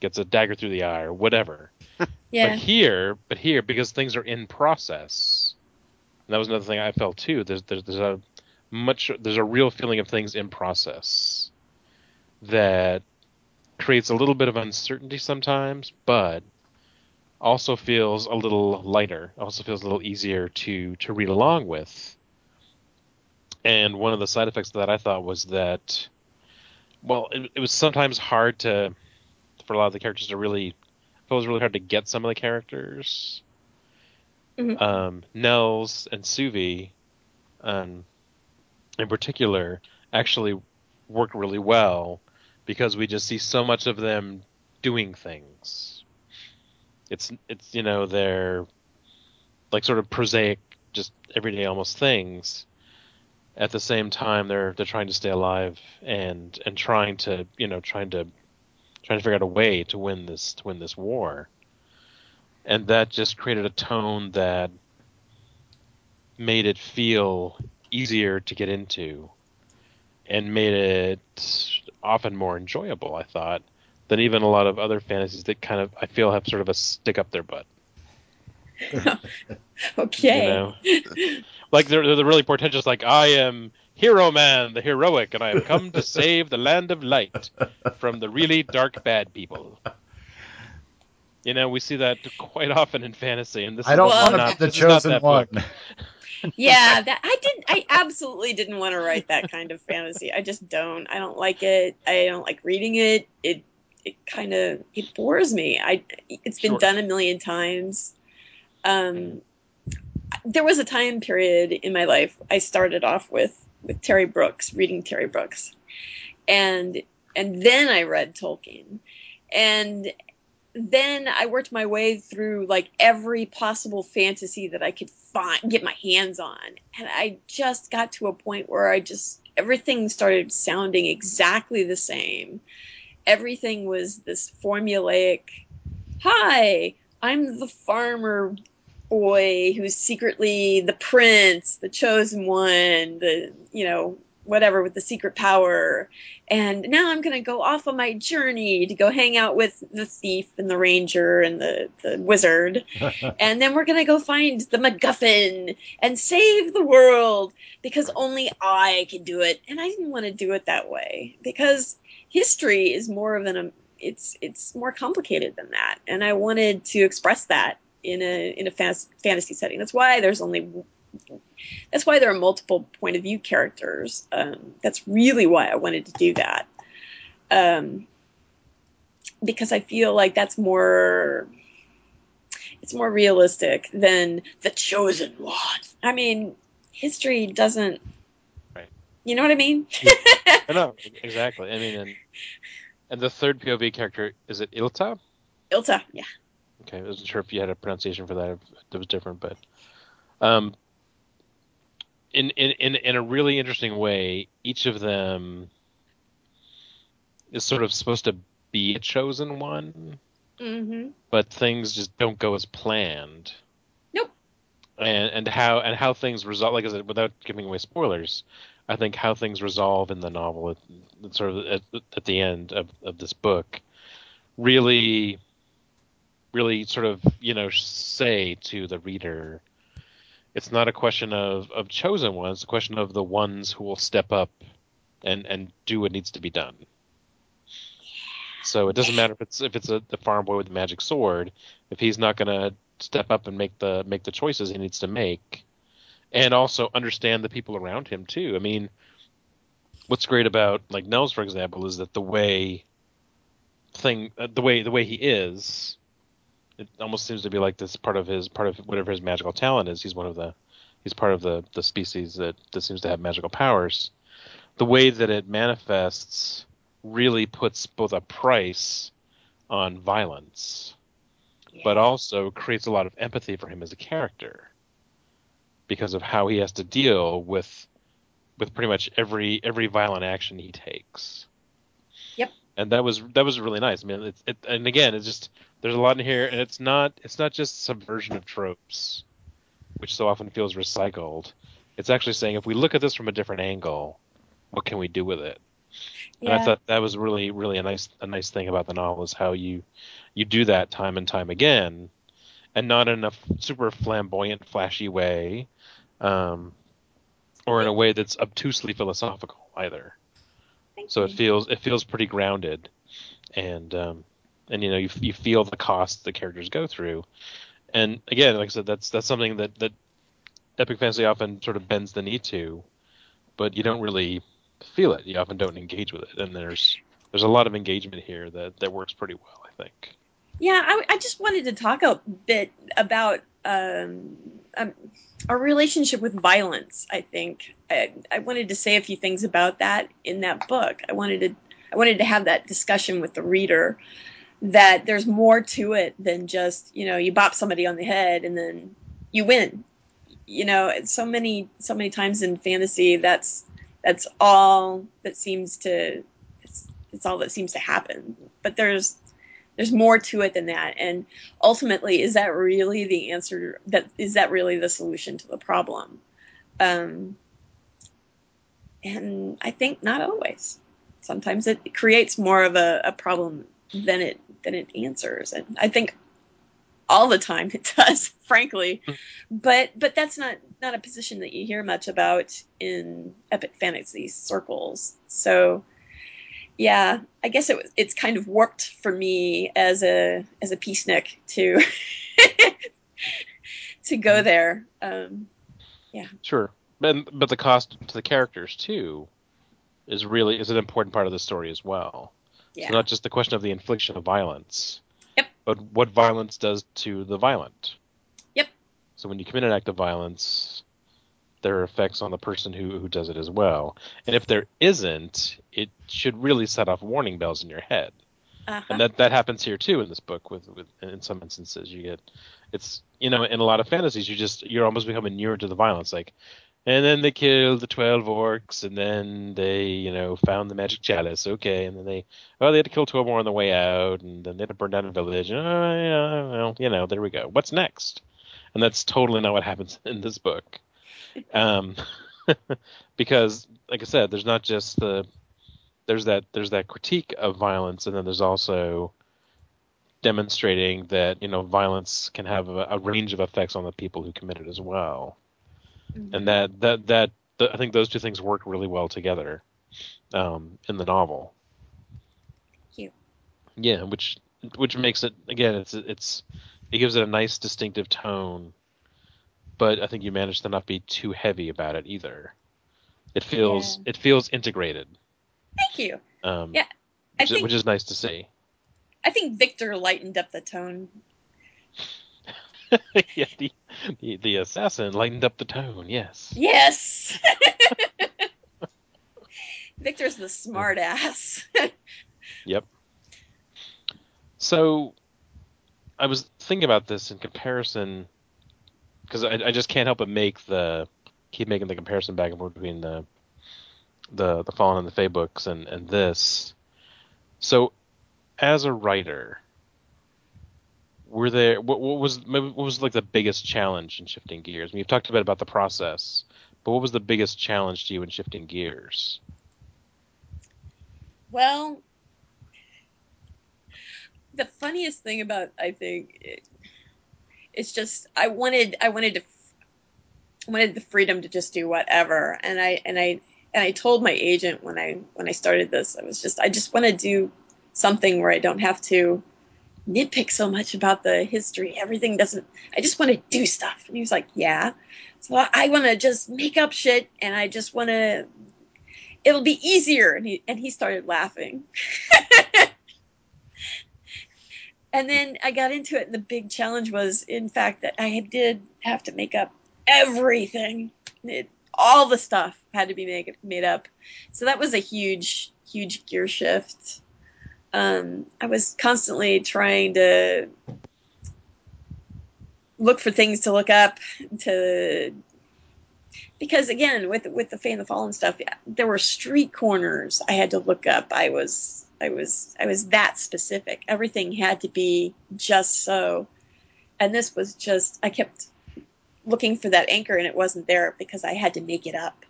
gets a dagger through the eye or whatever. yeah. But here, but here, because things are in process, and that was another thing I felt too. There's there's, there's a much there's a real feeling of things in process that creates a little bit of uncertainty sometimes, but also feels a little lighter. Also feels a little easier to to read along with. And one of the side effects of that I thought was that, well, it, it was sometimes hard to for a lot of the characters to really. It was really hard to get some of the characters. Mhm. Um, Nels and Suvi, um, in particular, actually work really well because we just see so much of them doing things. It's it's you know they're like sort of prosaic, just everyday almost things. At the same time, they're they're trying to stay alive and and trying to you know trying to trying to figure out a way to win this to win this war. And that just created a tone that made it feel easier to get into and made it often more enjoyable, I thought, than even a lot of other fantasies that kind of I feel have sort of a stick up their butt. Okay. You know? like they're, they're really portentous, like I am Hero Man, the heroic, and I have come to save the land of light from the really dark bad people. You know, we see that quite often in fantasy, and this I don't want to be the this is not chosen one. book. yeah, that I didn't. I absolutely didn't want to write that kind of fantasy. I just don't. I don't like it. I don't like reading it. It it kind of it bores me. I it's been Sure. done a million times. Um, there was a time period in my life I started off with with Terry Brooks, reading Terry Brooks, and and then I read Tolkien, and then I worked my way through like every possible fantasy that I could find, get my hands on, and I just got to a point where I just everything started sounding exactly the same. Everything was this formulaic. Hi, I'm the farmer boy who's secretly the prince, the chosen one, the you know whatever with the secret power. And now I'm going to go off on my journey to go hang out with the thief and the ranger and the, the wizard. and then we're going to go find the MacGuffin and save the world because only I can do it. And I didn't want to do it that way because history is more of an, it's, it's more complicated than that. And I wanted to express that in a, in a fantasy setting. That's why there's only that's why there are multiple point of view characters. Um, that's really why I wanted to do that. Um, because I feel like that's more it's more realistic than the chosen one. I mean, history doesn't. You know what I mean? I know exactly. I mean, and and the third POV character is it Ilta? Ilta, yeah. Okay, I wasn't sure if you had a pronunciation for that. It was different, but um, in in in in a really interesting way, each of them is sort of supposed to be a chosen one, Mm-hmm. but things just don't go as planned. Nope. And and how and how things result, like I said, without giving away spoilers, I think how things resolve in the novel, at, sort of at, at the end of, of this book, really, really sort of you know say to the reader, it's not a question of of chosen ones, it's a question of the ones who will step up and and do what needs to be done. So it doesn't matter if it's if it's a the farm boy with the magic sword, if he's not going to step up and make the make the choices he needs to make, and also understand the people around him too. I mean, what's great about like Nels, for example, is that the way thing uh, the way the way he is, it almost seems to be like this part of his part of whatever his magical talent is. He's one of the he's part of the the species that that seems to have magical powers. The way that it manifests really puts both a price on violence, but also creates a lot of empathy for him as a character because of how he has to deal with with pretty much every every violent action he takes. Yep. And that was that was really nice. I mean, it's it, and again, it's just there's a lot in here, and it's not it's not just subversion of tropes, which so often feels recycled. It's actually saying if we look at this from a different angle, what can we do with it? And I thought that was really, really a nice, a nice thing about the novel is how you, you do that time and time again, and not in a super flamboyant, flashy way, um, or in a way that's obtusely philosophical either. Thank So you. it feels, it feels pretty grounded, and um, and you know you you feel the cost the characters go through, and again, like I said, that's that's something that that epic fantasy often sort of bends the knee to, but you don't really feel it. You often don't engage with it, and there's there's a lot of engagement here that that works pretty well, I think. Yeah, I, I just wanted to talk a bit about um, um, our relationship with violence. I think I, I wanted to say a few things about that in that book. I wanted to I wanted to have that discussion with the reader that there's more to it than just you know you bop somebody on the head and then you win. You know, so many so many times in fantasy that's that's all that seems to it's, it's all that seems to happen. But there's there's more to it than that. And ultimately is that really the answer that is that really the solution to the problem? Um, and i think not always. Sometimes it creates more of a, a problem than it than it answers. And i think all the time it does frankly. But but that's not not a position that you hear much about in epic fantasy circles. So yeah, I guess it it's kind of warped for me as a as a peacenik to to go there. Um, yeah, Sure, but but the cost to the characters too is really is an important part of the story as well. yeah, So not just the question of the infliction of violence, Yep. but what violence does to the violent. Yep. So when you commit an act of violence, there are effects on the person who, who does it as well. And if there isn't, it should really set off warning bells in your head. Uh-huh. and that that happens here too in this book with with in some instances. You get it's you know in a lot of fantasies you just you're almost becoming newer to the violence. Like and then they killed the 12 orcs and then they you know found the magic chalice. Okay and then they oh they had to kill 12 more on the way out and then they had to burn down a village. And, oh, yeah, well you know there we go. What's next? And that's totally not what happens in this book um because like i said there's not just the there's that there's that critique of violence and then there's also demonstrating that you know violence can have a, a range of effects on the people who commit it as well Mhm. and that that that th- I think those two things work really well together um, in the novel. Cute. Yeah, which which makes it again it's it's it gives it a nice distinctive tone, but I think you managed to not be too heavy about it either. It feels Yeah. it feels integrated, Thank you. um, Yeah, I which, is- think which is nice to see. I think Victor lightened up the tone. yeah, the, the the assassin lightened up the tone. Yes. Yes. Victor's the smart ass. Yep. So, I was thinking about this in comparison because I, I just can't help but make the keep making the comparison back and forth between the the the Fallen and the Fey books and and this. So, as a writer, were there what, what was what was like the biggest challenge in shifting gears? I mean, you've talked a bit about the process, but what was the biggest challenge to you in shifting gears? well, the funniest thing about I think it, it's just I wanted I wanted to wanted the freedom to just do whatever, and I and I and I told my agent when I when I started this I was just I just want to do something where I don't have to nitpick so much about the history. Everything doesn't. I just want to do stuff. And he was like, "Yeah." So I, I want to just make up shit, and I just want to. It'll be easier. And he and he started laughing. and then I got into it, and the big challenge was, in fact, that I did have to make up everything. It, all the stuff had to be made made up. So that was a huge, huge gear shift um, I was constantly trying to look for things to look up to because again with with the Fey and the Fallen stuff yeah, there were street corners I had to look up I was I was I was that specific. Everything had to be just so. And this was just I kept looking for that anchor and it wasn't there because I had to make it up.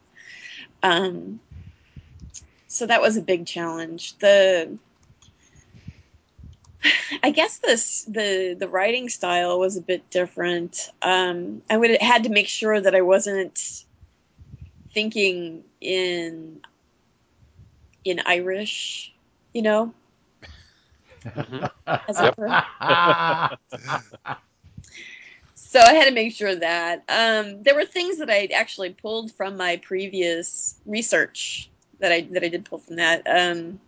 Um, so that was a big challenge. The I guess this the the writing style was a bit different. Um, I would had to make sure that I wasn't thinking in in Irish, you know, Mhm. as were. So I had to make sure that um, there were things that I actually pulled from my previous research that I that I did pull from that. Um,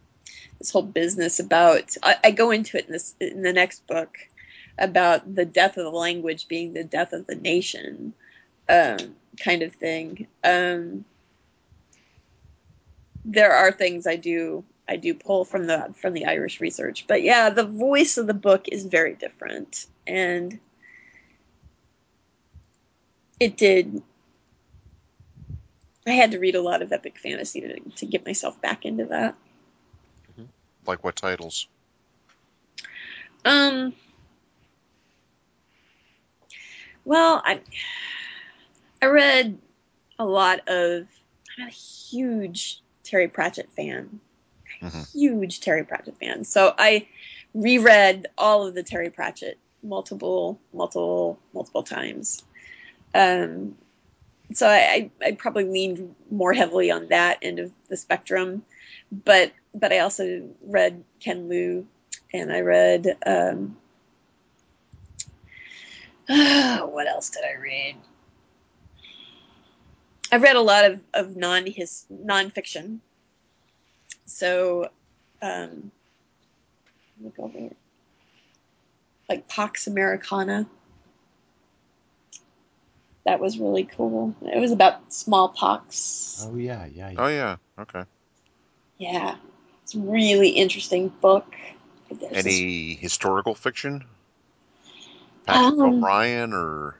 this whole business about I, I go into it in this in the next book about the death of the language being the death of the nation, um, kind of thing. Um, there are things I do I do pull from the from the Irish research, but yeah, the voice of the book is very different, and it did. I had to read a lot of epic fantasy to to get myself back into that. Like what titles? Um. Well, I I read a lot of. I'm a huge Terry Pratchett fan. Mhm. Huge Terry Pratchett fan. So I reread all of the Terry Pratchett multiple, multiple, multiple times. Um. So I, I probably leaned more heavily on that end of the spectrum, but but I also read Ken Liu and I read um, what else did I read? I read a lot of, of non his nonfiction. So um, look over here. Like Pox Americana. That was really cool. It was about smallpox. oh yeah, yeah. Oh yeah. Okay. Yeah. It's a really interesting book. There's Any historical fiction? Patrick Um, O'Brian or Pa-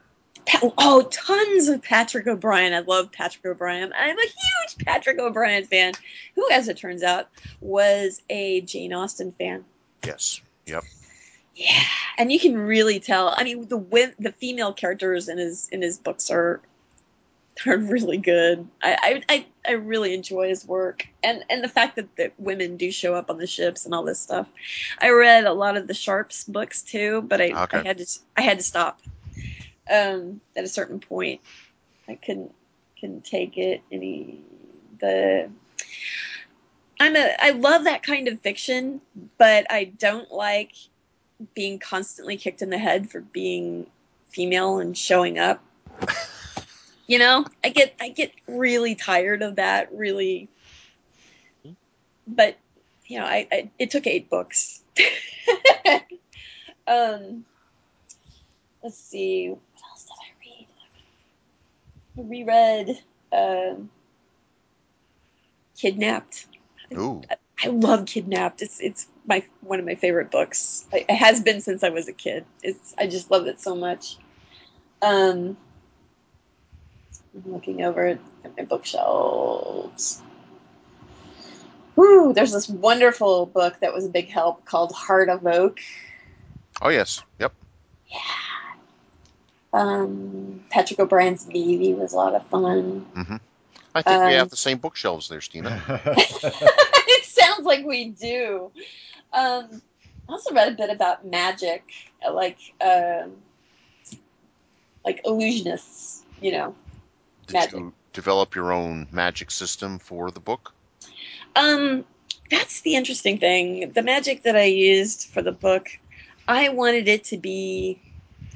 oh, tons of Patrick O'Brian. I love Patrick O'Brian. I'm a huge Patrick O'Brian fan, who, as it turns out, was a Jane Austen fan. yes, yep. Yeah, and you can really tell. I mean, the the female characters in his in his books are are really good. I, I I really enjoy his work, and and the fact that that women do show up on the ships and all this stuff. I read a lot of the Sharpe's books too, but I, Okay. I had to I had to stop um, at a certain point. I couldn't couldn't take it any the. I'm a I love that kind of fiction, but I don't like being constantly kicked in the head for being female and showing up. You know, I get I get really tired of that. Really, but you know, I, I it took eight books. um, let's see, what else did I read? I reread um, Kidnapped. Ooh, I love Kidnapped. It's it's my one of my favorite books. It it has been since I was a kid. It's I just love it so much. Um, I'm looking over at my bookshelves. Woo! There's this wonderful book that was a big help called Heart of Oak. oh yes, yep. Yeah. Um, Patrick O'Brian's Navy was a lot of fun. I think we Um, have the same bookshelves there, Stina. it sounds like we do. Um, I also read a bit about magic, like um, like illusionists. You know, Did Magic. you develop your own magic system for the book? um, that's the interesting thing. The magic that I used for the book, I wanted it to be.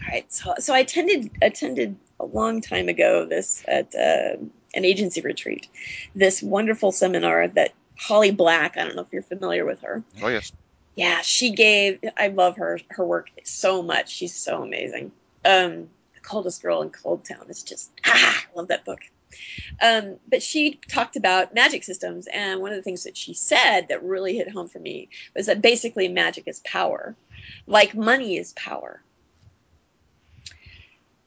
All right, so so I attended attended a long time ago this at uh, an agency retreat, this wonderful seminar that Holly Black. I don't know if you're familiar with her. Oh yes. yeah she gave i love her her work so much she's so amazing um the coldest girl in cold town is just ah i love that book um but she talked about magic systems and one of the things that she said that really hit home for me was that basically magic is power like money is power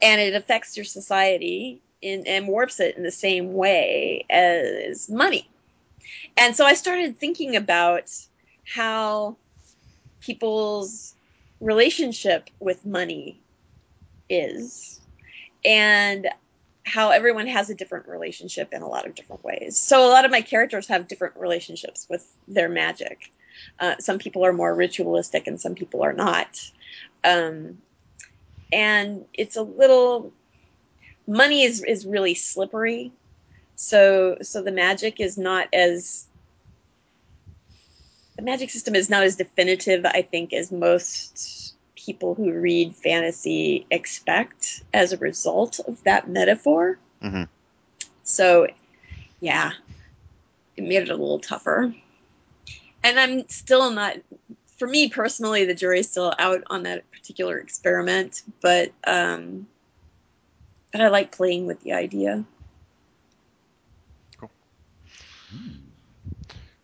and it affects your society in, and warps it in the same way as money and so i started thinking about how people's relationship with money is and how everyone has a different relationship in a lot of different ways. So a lot of my characters have different relationships with their magic. Uh, some people are more ritualistic and some people are not. Um, and it's a little money is is really slippery. So so the magic is not as the magic system is not as definitive, I think, as most people who read fantasy expect as a result of that metaphor. Mhm. So, yeah, it made it a little tougher. And I'm still not, for me personally, the jury's still out on that particular experiment, but um, but I like playing with the idea. Cool.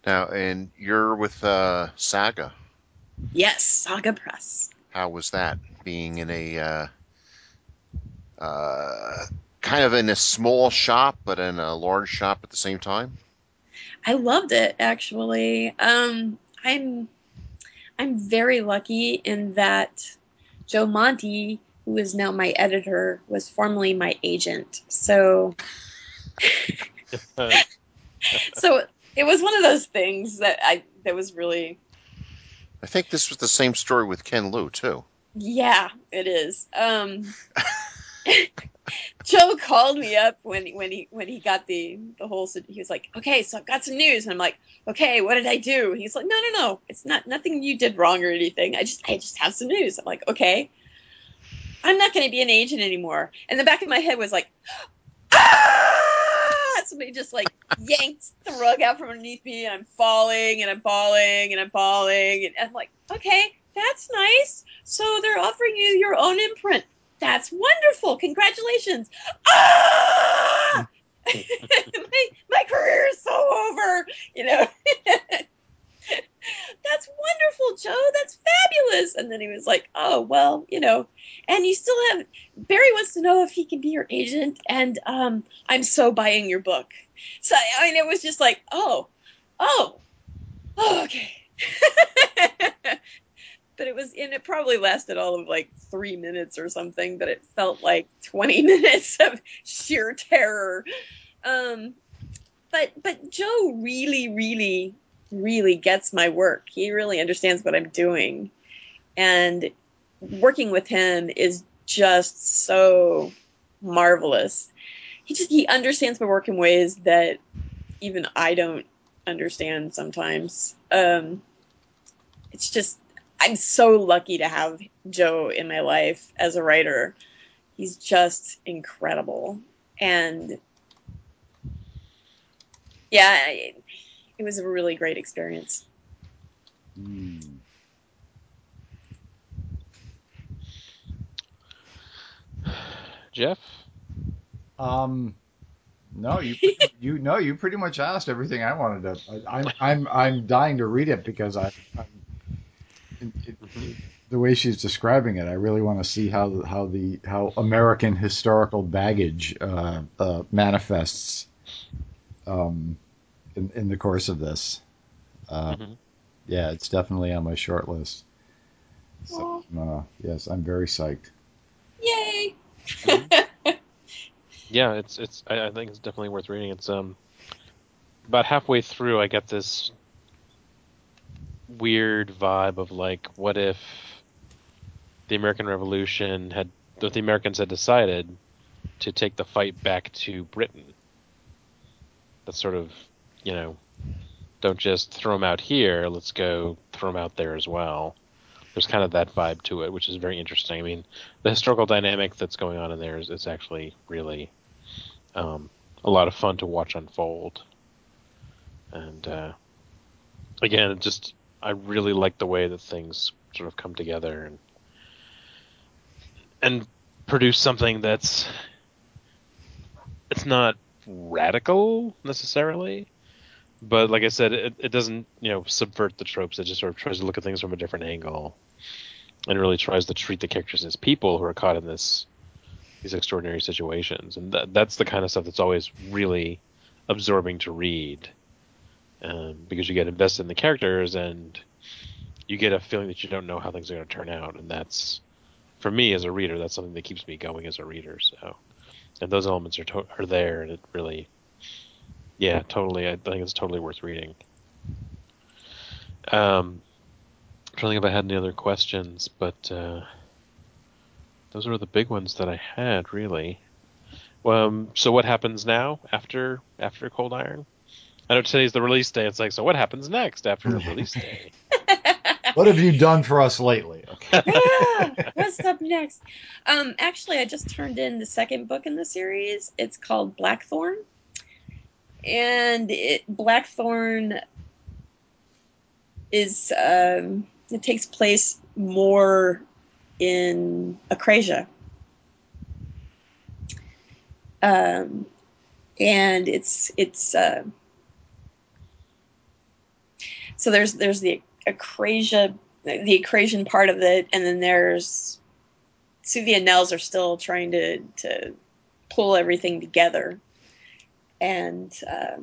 Now, and you're with uh, Saga. Yes, Saga Press. How was that being in a uh, uh, kind of in a small shop, but in a large shop at the same time? I loved it actually. Um, I'm I'm very lucky in that Joe Monti, who is now my editor, was formerly my agent. So so it was one of those things that I that was really I think this was the same story with Ken Liu too. yeah, it is. Um Joe called me up when when he when he got the the whole he was like, "Okay, so I've got some news." And I'm like, "Okay, what did I do?" He's like, "No, no, no. It's not nothing you did wrong or anything. I just I just have some news." I'm like, "Okay." I'm not going to be an agent anymore. And the back of my head was like, ah! Somebody just like yanked the rug out from underneath me, and I'm falling, and I'm falling, and I'm falling, and I'm like, okay, that's nice. So they're offering you your own imprint. That's wonderful. Congratulations. Ah! my, my career is so over, you know. that's wonderful, Joe. That's fabulous. And then he was like, oh, well, you know, and you still have, Barry wants to know if he can be your agent. And um, I'm so buying your book. So, I mean, it was just like, oh, oh, oh okay. but it was, and it probably lasted all of like three minutes or something, but it felt like 20 minutes of sheer terror. Um, but, but Joe really, really really gets my work. He really understands what I'm doing. And working with him is just so marvelous. He just he understands my work in ways that even I don't understand sometimes. Um, it's just I'm so lucky to have Joe in my life as a writer. He's just incredible. And yeah, it was a really great experience. Hmm. Jeff? Um, no, you you know you pretty much asked everything I wanted to. I, I'm I'm I'm dying to read it because I, I'm it, it, the way she's describing it. I really want to see how how the how American historical baggage uh, uh, manifests um, in in the course of this. Uh, Mhm. Yeah, it's definitely on my short list. So, uh, yes, I'm very psyched. Yay! Yeah, it's it's. I, I think it's definitely worth reading. It's um, about halfway through, I get this weird vibe of like, what if the American Revolution had, what the Americans had decided to take the fight back to Britain. That's sort of, you know, don't just throw them out here. Let's go throw them out there as well. There's kind of that vibe to it, which is very interesting. I mean, the historical dynamic that's going on in there is, is actually really um, a lot of fun to watch unfold. And uh, again, just I really like the way that things sort of come together and and produce something that's it's not radical necessarily, but like I said, it, it doesn't you know subvert the tropes. It just sort of tries to look at things from a different angle, and really tries to treat the characters as people who are caught in this these extraordinary situations, and that, that's the kind of stuff that's always really absorbing to read, um, because you get invested in the characters and you get a feeling that you don't know how things are going to turn out, and that's for me as a reader, that's something that keeps me going as a reader. So, and those elements are to- are there, and it really, yeah, totally. I think it's totally worth reading. Um, I'm trying to think if I had any other questions, but uh, those are the big ones that I had really. Um, so what happens now after after Cold Iron? I know today's the release day. It's like, so what happens next after the release day? What have you done for us lately? Okay. Ah, what's up next? Um, actually, I just turned in the second book in the series. It's called Blackthorn, and it Blackthorn is um, it takes place more in Acrasia, um, and it's it's uh, so there's there's the Acrasia the Acrasian part of it, and then there's Suvia and Nels are still trying to to pull everything together, and uh,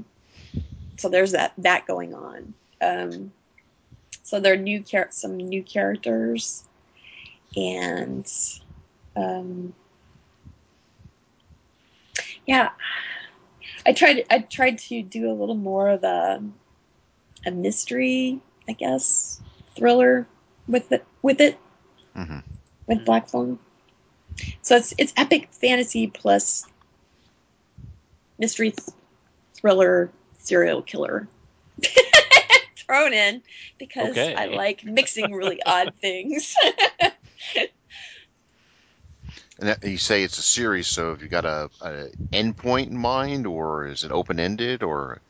so there's that that going on. Um, so there are new char- some new characters, and um, yeah, I tried I tried to do a little more of a a mystery, I guess, thriller with it with it hmm with Blackthorn. So it's it's epic fantasy plus mystery th- thriller serial killer thrown in because Okay. I like mixing really odd things. And that, you say it's a series, so have you got a, a end point in mind, or is it open ended, or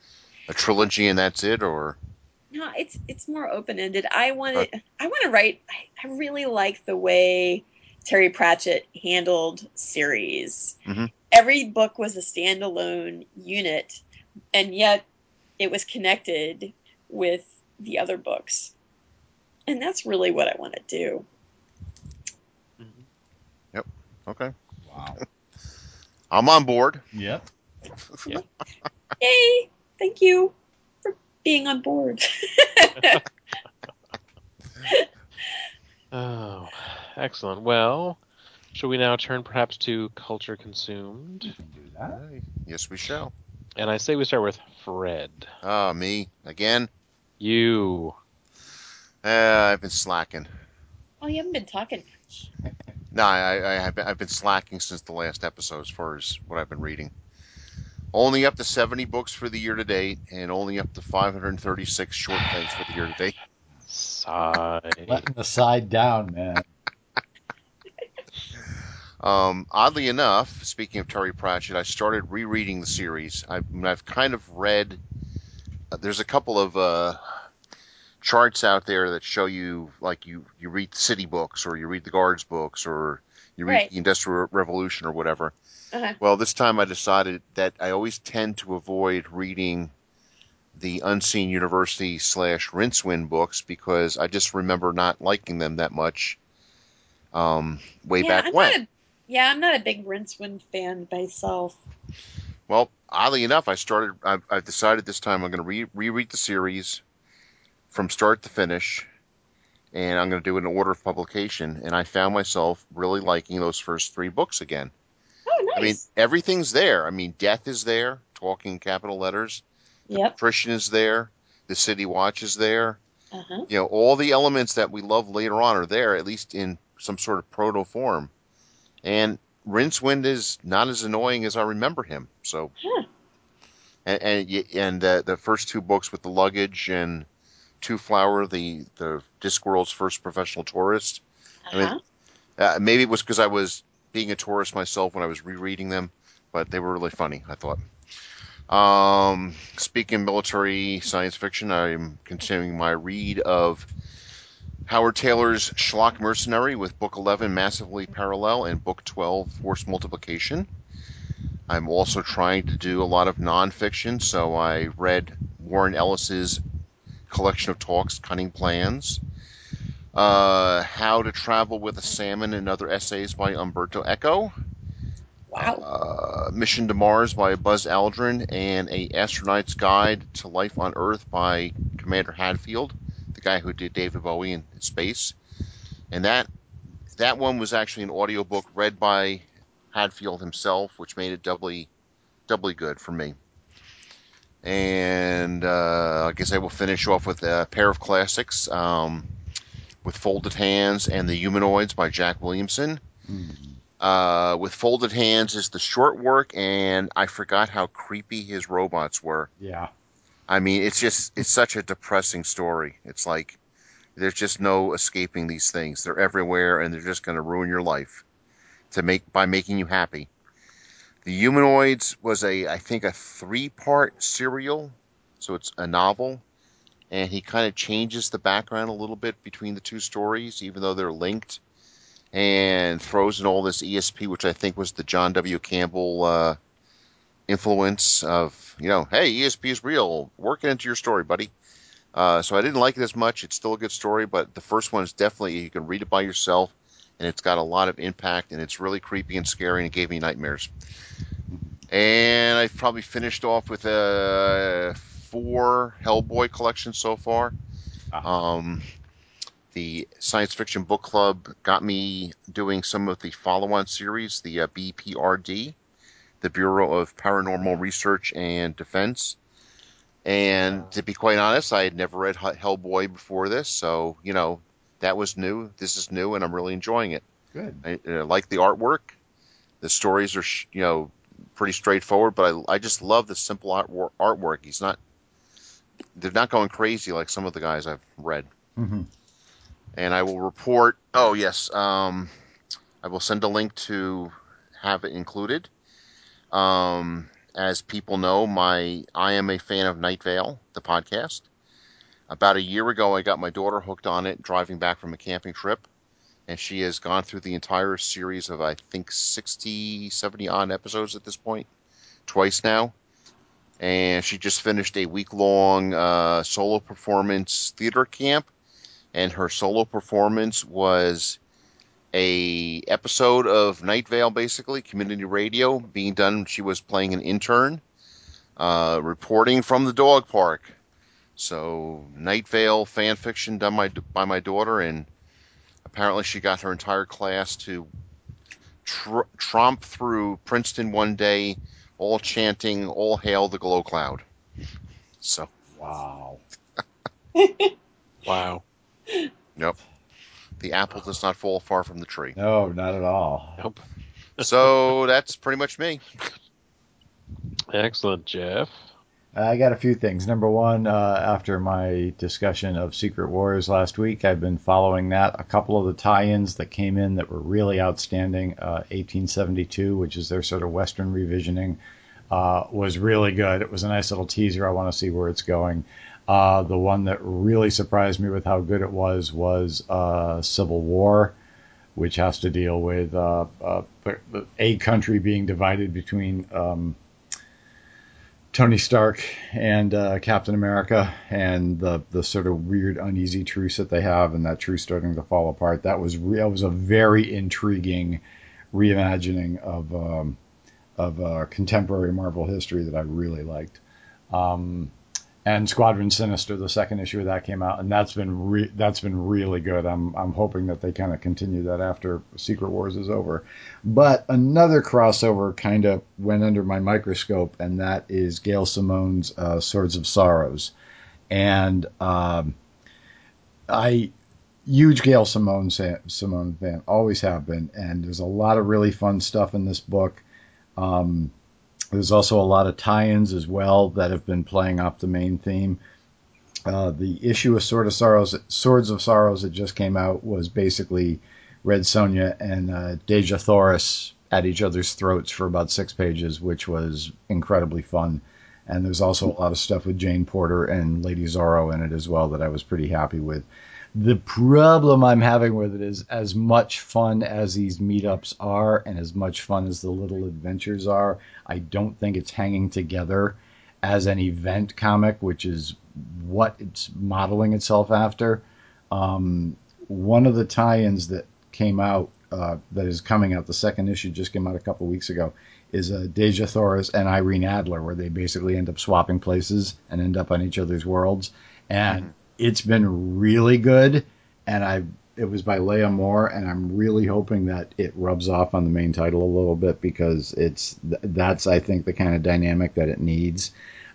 a trilogy and that's it, or no, it's it's more open ended. I want to I want to write. I, I really like the way Terry Pratchett handled series. Mhm. Every book was a standalone unit, and yet it was connected with the other books. And that's really what I want to do. Yep. Okay. Wow. I'm on board. Yep. Yay! Thank you for being on board. Oh, excellent. Well, shall we now turn perhaps to culture consumed? Do that. Yes, we shall. And I say we start with Fred. Ah, me again. You. Uh, I've been slacking. oh, you haven't been talking much. No, I, I have been, I've been slacking since the last episode as far as what I've been reading. Only up to 70 books for the year to date, and only up to 536 short things for the year to date. Sigh. Letting the side down, man. Um, oddly enough, speaking of Terry Pratchett, I started rereading the series. I, I mean, I've kind of read. Uh, there's a couple of uh, charts out there that show you, like you you read city books, or you read the guards books, or you read Right. the Industrial Revolution, or whatever. Uh-huh. Well, this time I decided that I always tend to avoid reading the Unseen University slash Rincewind books because I just remember not liking them that much. Um, way yeah, back I'm when. A, yeah, I'm not a big Rincewind fan myself. Well, oddly enough, I started. I've, I've decided this time I'm going to re- reread the series from start to finish, and I'm going to do it in order of publication. And I found myself really liking those first three books again. I mean, everything's there. I mean, death is there, talking capital letters. yep. Christian is there. The City Watch is there. Uh-huh. You know, all the elements that we love later on are there, at least in some sort of proto form. And Rincewind is not as annoying as I remember him. So, Huh. and and, and uh, the first two books with the luggage and Twoflower, the the Discworld's first professional tourist. I mean, Uh-huh. Uh, maybe it was because I was being a tourist myself when I was rereading them, but they were really funny. I thought. Um, speaking military science fiction, I'm continuing my read of Howard Tayler's Schlock Mercenary with Book 11 Massively Parallel and Book 12 Force Multiplication. I'm also trying to do a lot of nonfiction, so I read Warren Ellis's collection of talks, Cunning Plans. Uh, How to Travel with a Salmon and other essays by Umberto Eco. Wow. Uh, Mission to Mars by Buzz Aldrin and a Astronaut's Guide to Life on Earth by Commander Hadfield, the guy who did David Bowie in space. And that that one was actually an audiobook read by Hadfield himself, which made it doubly doubly good for me. And uh, I guess I will finish off with a pair of classics um, with Folded Hands and The Humanoids by Jack Williamson. Hmm. Uh, with Folded Hands is the short work, and I forgot how creepy his robots were. Yeah. I mean, it's just it's such a depressing story. It's like there's just no escaping these things. They're everywhere, and they're just going to ruin your life to make by making you happy. The Humanoids was a I think a three part serial, so it's a novel, and he kind of changes the background a little bit between the two stories, even though they're linked, and throws in all this ESP, which I think was the John W. Campbell uh, influence of you know, hey, ESP is real, work it into your story, buddy. Uh, so I didn't like it as much. It's still a good story, but the first one is definitely you can read it by yourself, and it's got a lot of impact, and it's really creepy and scary, and it gave me nightmares. And I've probably finished off with uh, four Hellboy collections so far. Ah. Um, the Science Fiction Book Club got me doing some of the follow-on series, the uh, BPRD, the Bureau of Paranormal Research and Defense. And to be quite honest, I had never read Hellboy before this, so you know that was new. This is new, and I'm really enjoying it. Good. I, I like the artwork. The stories are, you know, pretty straightforward, but I, I just love the simple artwork. He's not, they're not going crazy like some of the guys I've read. hmm And I will report. Oh yes, um, I will send a link to have it included. Um, as people know, my I am a fan of Night Vale, the podcast. About a year ago, I got my daughter hooked on it driving back from a camping trip, and she has gone through the entire series of I think 60, 70 odd episodes at this point, twice now. And she just finished a week long uh, solo performance theater camp, and her solo performance was a episode of Night Vale, basically community radio being done. She was playing an intern, uh, reporting from the dog park. So Night Vale fan fiction done by by my daughter, and apparently she got her entire class to tr- tromp through Princeton one day, all chanting "All hail the glow cloud." So Wow. Wow. Yep. The apple does not fall far from the tree. No, not at all. Nope. So that's pretty much me. Excellent, Jeff. I got a few things. Number one, uh, after my discussion of Secret Wars last week, I've been following that. A couple of the tie-ins that came in that were really outstanding. Uh, 1872, which is their sort of Western revisioning, uh, was really good. It was a nice little teaser. I want to see where it's going. Uh, the one that really surprised me with how good it was was uh, Civil War, which has to deal with uh, uh, a country being divided between. Um, Tony Stark and uh, Captain America and the the sort of weird uneasy truce that they have and that truce starting to fall apart. That was that was a very intriguing reimagining of um, of uh, contemporary Marvel history that I really liked. Um, and Squadron Sinister, the second issue of that came out, and that's been re- that's been really good. I'm I'm hoping that they kind of continue that after Secret Wars is over. But another crossover kind of went under my microscope, and that is Gail Simone's uh, Swords of Sorrows, and um, I huge Gail Simone Simone fan, always have been, and there's a lot of really fun stuff in this book. Um, there's also a lot of tie-ins as well that have been playing off the main theme. Uh, the issue of Sword of Sorrows, Swords of Sorrows that just came out was basically Red Sonja and uh, Dejah Thoris at each other's throats for about six pages, which was incredibly fun. And there's also a lot of stuff with Jane Porter and Lady Zorro in it as well that I was pretty happy with. The problem I'm having with it is as much fun as these meetups are and as much fun as the little adventures are, I don't think it's hanging together as an event comic, which is what it's modeling itself after. Um, one of the tie-ins that came out uh, that is coming out, the second issue just came out a couple weeks ago, is uh, Dejah Thoris and Irene Adler, where they basically end up swapping places and end up on each other's worlds. And mm-hmm it's been really good, and I it was by Leah Moore, and I'm really hoping that it rubs off on the main title a little bit because it's that's I think the kind of dynamic that it needs.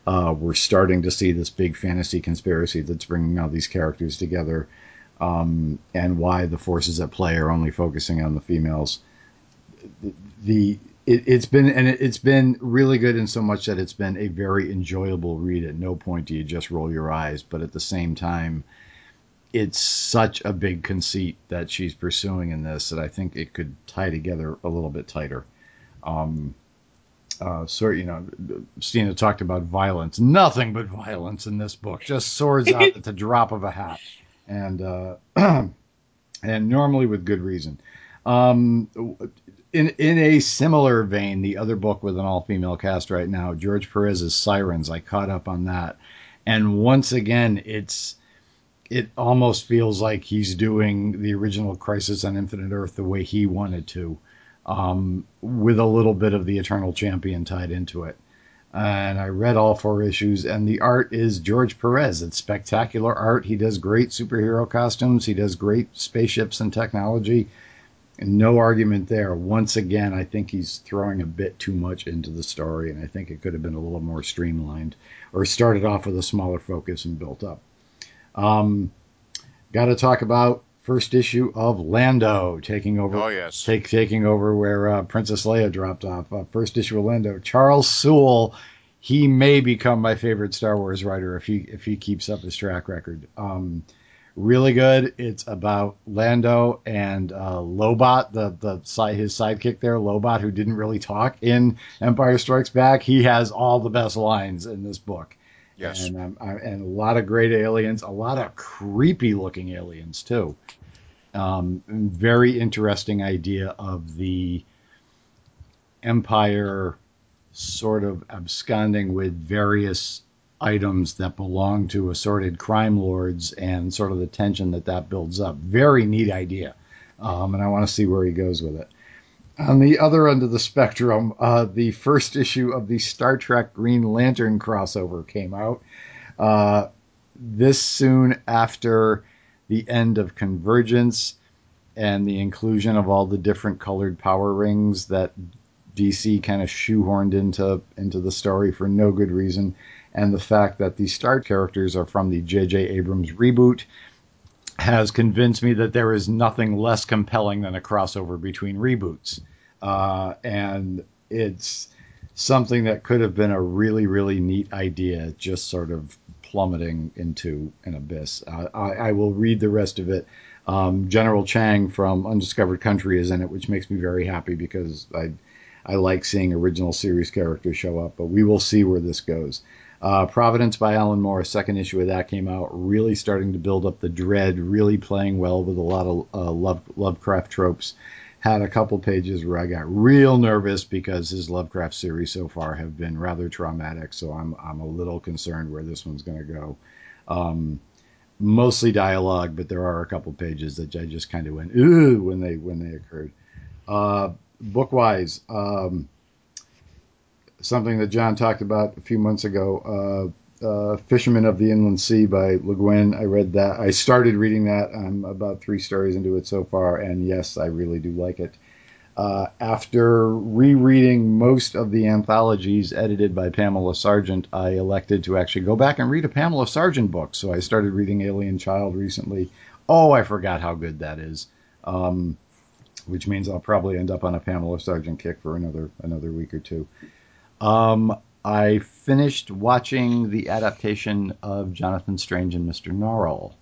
Uh, we're starting to see this big fantasy conspiracy that's bringing all these characters together, um, and why the forces at play are only focusing on the females. The, the it, has been and it, has been really good in so much that it's been a very enjoyable read. At no point do you just roll your eyes, but at the same time, it's such a big conceit that she's pursuing in this that I think it could tie together a little bit tighter. Um, uh, so you know, Stina talked about violence. Nothing but violence in this book. Just swords out at the drop of a hat, and uh, and normally with good reason. Um, in in a similar vein, the other book with an all female cast right now, George Perez's Sirens. I caught up on that, and once again, it's it almost feels like he's doing the original Crisis on Infinite Earth the way he wanted to, um, with a little bit of the Eternal Champion tied into it. And I read all four issues, and the art is George Perez. It's spectacular art. He does great superhero costumes. He does great spaceships and technology no argument there. Once again, I think he's throwing a bit too much into the story, and I think it could have been a little more streamlined or started off with a smaller focus and built up. Um, Got to talk about first issue of Lando taking over. Oh yes, take, taking over where uh, Princess Leia dropped off. Uh, first issue of Lando. Charles Soule. He may become my favorite Star Wars writer if he if he keeps up his track record. Um, really good. It's about Lando and uh, Lobot, the the side his sidekick there, Lobot, who didn't really talk in Empire Strikes Back. He has all the best lines in this book. Yes, and um, I, and a lot of great aliens, a lot of creepy looking aliens too. Um, very interesting idea of the Empire sort of absconding with various items that belong to assorted crime lords and sort of the tension that that builds up. Very neat idea. Um, and I want to see where he goes with it. On the other end of the spectrum, uh, the first issue of the Star Trek Green Lantern crossover came out. Uh, this soon after the end of Convergence and the inclusion of all the different colored power rings that DC kind of shoehorned into into the story for no good reason, and the fact that the Star characters are from the J.J. Abrams reboot has convinced me that there is nothing less compelling than a crossover between reboots. Uh, and it's something that could have been a really, really neat idea, just sort of plummeting into an abyss. Uh, I, I, will read the rest of it. Um, General Chang from Undiscovered Country is in it, which makes me very happy because I, I like seeing original series characters show up. But we will see where this goes. Uh, Providence by Alan Moore, second issue of that came out, really starting to build up the dread, really playing well with a lot of uh, Love, Lovecraft tropes. Had a couple pages where I got real nervous because his Lovecraft series so far have been rather traumatic, so I'm I'm a little concerned where this one's going to go. Um, mostly dialogue, but there are a couple pages that I just kind of went ooh when they when they occurred. Uh, Bookwise, um, something that John talked about a few months ago. Uh, uh, Fisherman of the Inland Sea by Le Guin. I read that. I started reading that. I'm about three stories into it so far, and yes, I really do like it. Uh, after rereading most of the anthologies edited by Pamela Sargent, I elected to actually go back and read a Pamela Sargent book. So I started reading Alien Child recently. Oh, I forgot how good that is. Um, which means I'll probably end up on a Pamela Sargent kick for another another week or two. Um, I finished watching the adaptation of Jonathan Strange and Mr. Norrell.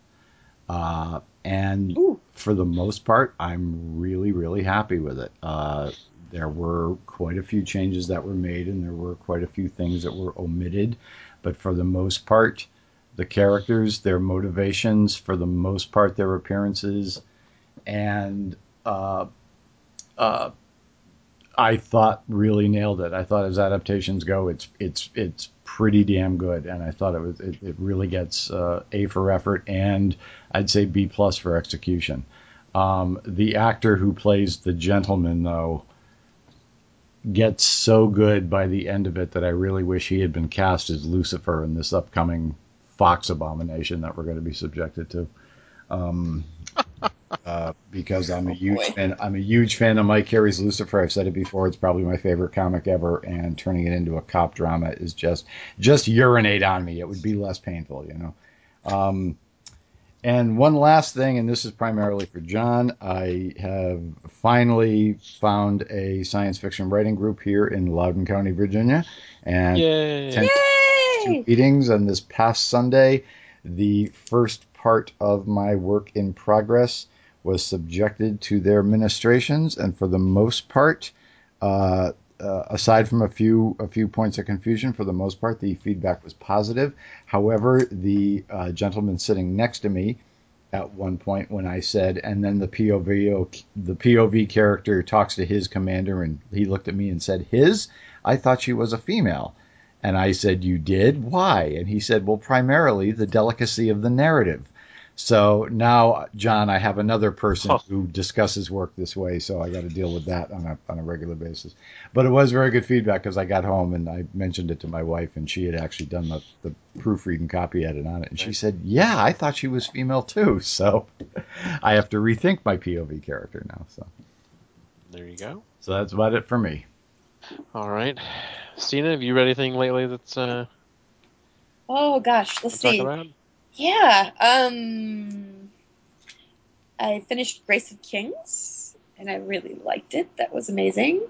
Uh, and Ooh. for the most part, I'm really, really happy with it. Uh, there were quite a few changes that were made, and there were quite a few things that were omitted. But for the most part, the characters, their motivations, for the most part, their appearances, and uh, uh, I thought really nailed it. I thought as adaptations go, it's it's it's pretty damn good, and I thought it was it, it really gets uh, A for effort and I'd say B plus for execution. Um, the actor who plays the gentleman though gets so good by the end of it that I really wish he had been cast as Lucifer in this upcoming Fox abomination that we're going to be subjected to. Um, because I'm a oh, huge fan. I'm a huge fan of Mike Carey's Lucifer. I've said it before. It's probably my favorite comic ever, and turning it into a cop drama is just just urinate on me. It would be less painful, you know. Um, and one last thing, and this is primarily for John. I have finally found a science fiction writing group here in Loudoun County, Virginia, and Yay. Yay! meetings on this past Sunday. The first part of my work in progress was subjected to their ministrations, and for the most part, uh, uh, aside from a few a few points of confusion, for the most part, the feedback was positive. However, the uh, gentleman sitting next to me at one point when I said, and then the POV the POV character talks to his commander, and he looked at me and said, "His." I thought she was a female. And I said, You did? Why? And he said, Well, primarily the delicacy of the narrative. So now, John, I have another person oh. who discusses work this way, so I got to deal with that on a on a regular basis. But it was very good feedback because I got home and I mentioned it to my wife, and she had actually done the, the proofreading copy edit on it, and she said, "Yeah, I thought she was female too." So I have to rethink my POV character now. So there you go. So that's about it for me. All right, Stina, have you read anything lately that's uh? Oh gosh, let's see. Yeah. Um, I finished Grace of Kings, and I really liked it. That was amazing.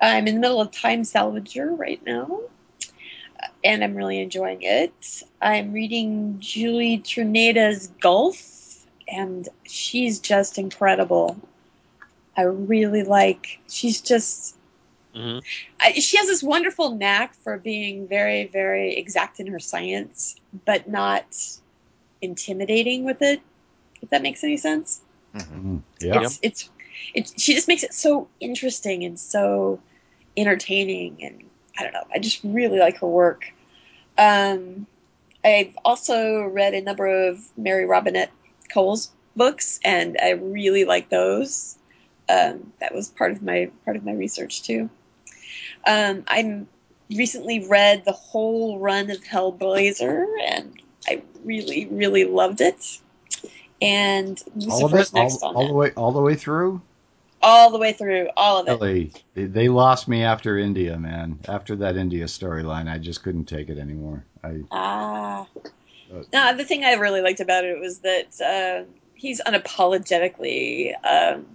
I'm in the middle of Time Salvager right now, and I'm really enjoying it. I'm reading Julie Czerneda's Gulf, and she's just incredible. I really like. She's just. Mm-hmm. I, she has this wonderful knack for being very, very exact in her science, but not intimidating with it. If that makes any sense. Mm-hmm. Yeah. It's, it's it's she just makes it so interesting and so entertaining and I don't know. I just really like her work. Um, I've also read a number of Mary Robinette Kowal's books, and I really like those. Um, that was part of my part of my research too. Um, I recently read the whole run of Hellblazer, and I really, really loved it. And all of it, all, all the way, all the way through. all the way through, all of it. Really, they, they lost me after India, man. After that India storyline, I just couldn't take it anymore. I Ah. Uh, No, the thing I really liked about it was that uh, he's unapologetically, um,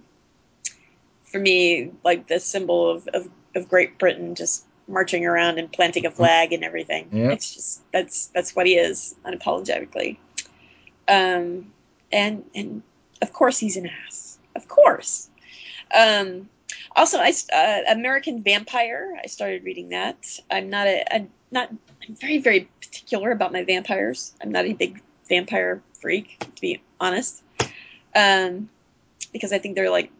for me, like the symbol of, of, of Great Britain, just marching around and planting a flag and everything. Yeah. It's just that's that's what he is unapologetically. Um, and and of course he's an ass. Of course. Um, also, I uh, American Vampire. I started reading that. I'm not a I'm not I'm very very particular about my vampires. I'm not a big vampire freak, to be honest, um, because I think they're like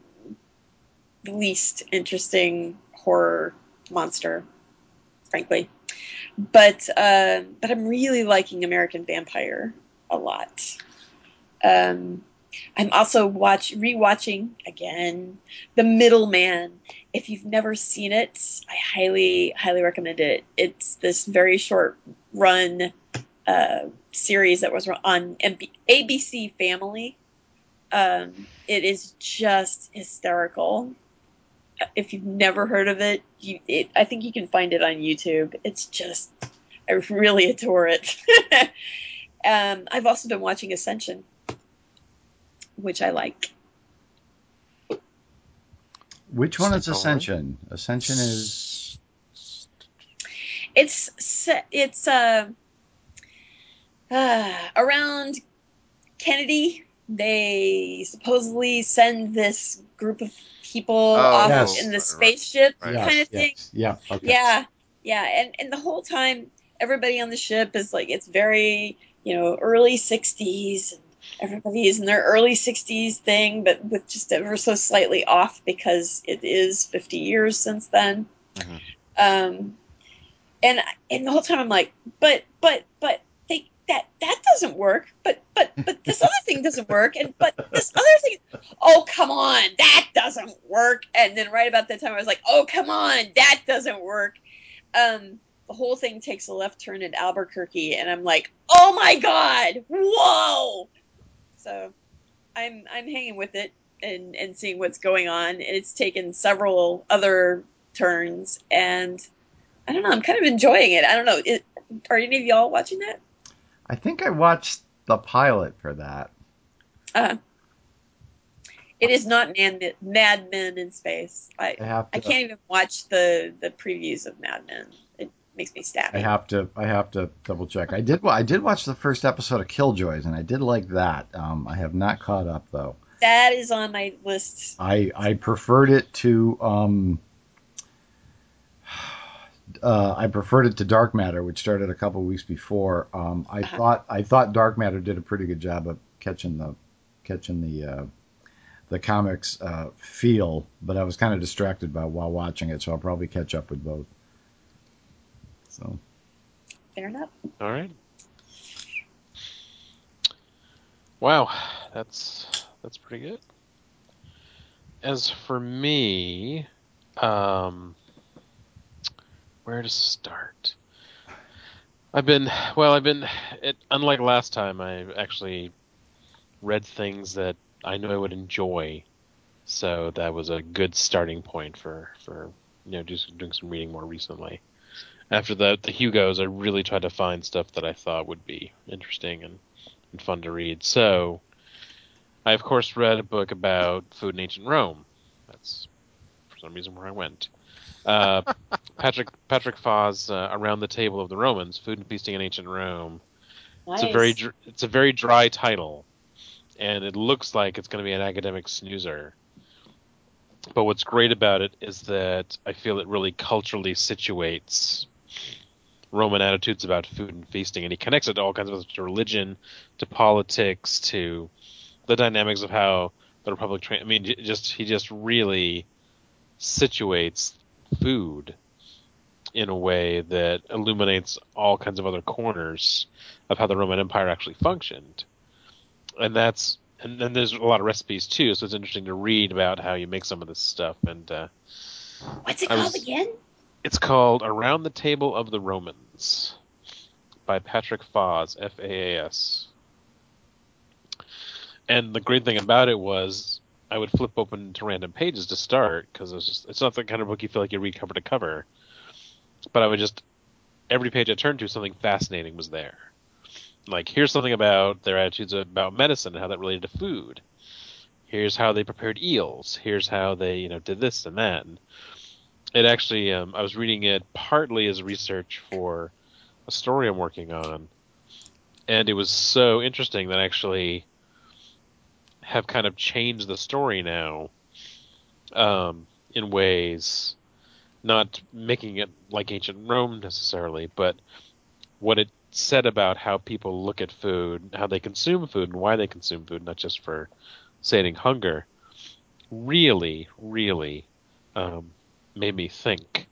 the least interesting horror monster, frankly. But uh, but I'm really liking American Vampire a lot. Um, I'm also watch rewatching again The Middleman. If you've never seen it, I highly highly recommend it. It's this very short run uh, series that was on MB- ABC Family. Um, it is just hysterical. If you've never heard of it, you, it, I think you can find it on YouTube. It's just, I really adore it. um, I've also been watching Ascension, which I like. which one is Ascension? Ascension is It's it's uh, uh, around Kennedy. They supposedly send this group of people off yes. in the spaceship right. yes, kind of thing. yes, yeah, okay. Yeah, yeah, and and the whole time, everybody on the ship is like it's very you know early '60s, and everybody is in their early '60s thing, but with just ever so slightly off because it is 50 years since then. Mhm. Um, and and the whole time I'm like, but but but they that that doesn't work, but but but this other thing doesn't work, and but this other thing, oh come on, that doesn't work. And then right about that time I was like, oh come on, that doesn't work. Um, the whole thing takes a left turn at Albuquerque, and I'm like, oh my god, whoa! So I'm I'm hanging with it and and seeing what's going on, and it's taken several other turns, and I don't know, I'm kind of enjoying it. I don't know, it, are any of y'all watching that? I think I watched the pilot for that. Uh, it is not Mad, Mad Men in space. I I have to. I can't even watch the the previews of Mad Men. It makes me I have to. I have to double check. I did. I did watch the first episode of Killjoys, and I did like that. Um, I have not caught up though. That is on my list. I I preferred it to um. Uh, I preferred it to Dark Matter, which started a couple weeks before. Um, I Uh-huh. thought I thought Dark Matter did a pretty good job of catching the catching the uh, the comics uh, feel, but I was kind of distracted by while watching it, so I'll probably catch up with both. So Fair enough. All right. Wow, that's that's pretty good. As for me, um, where to start? I've been well. I've been. It, unlike last time, I actually read things that I knew I would enjoy, so that was a good starting point for for you know just doing some reading more recently. After the the Hugos, I really tried to find stuff that I thought would be interesting and, and fun to read. So, I of course read a book about food in ancient Rome. That's for some reason where I went. Uh, Patrick Patrick Faas, uh, Around the Table of the Romans: Food and Feasting in Ancient Rome. Nice. It's a very dr- it's a very dry title, and it looks like it's going to be an academic snoozer. But what's great about it is that I feel it really culturally situates Roman attitudes about food and feasting, and he connects it to all kinds of to religion, to politics, to the dynamics of how the Republic. Tra- I mean, j- just he just really situates food in a way that illuminates all kinds of other corners of how the Roman Empire actually functioned. And that's and then there's a lot of recipes too, so it's interesting to read about how you make some of this stuff. And uh, What's it I called was- again? it's called Around the Table of the Romans by Patrick Faas, F A A S. And the great thing about it was I would flip open to random pages to start because it's it's not the kind of book you feel like you read cover to cover. But I would just every page I turned to something fascinating was there. Like here's something about their attitudes about medicine and how that related to food. Here's how they prepared eels. Here's how they, you know, did this and that. And it actually um, I was reading it partly as research for a story I'm working on, and it was so interesting that actually have kind of changed the story now um, in ways, not making it like ancient Rome necessarily, but what it said about how people look at food, how they consume food, and why they consume food, not just for sating hunger, really, really um, made me think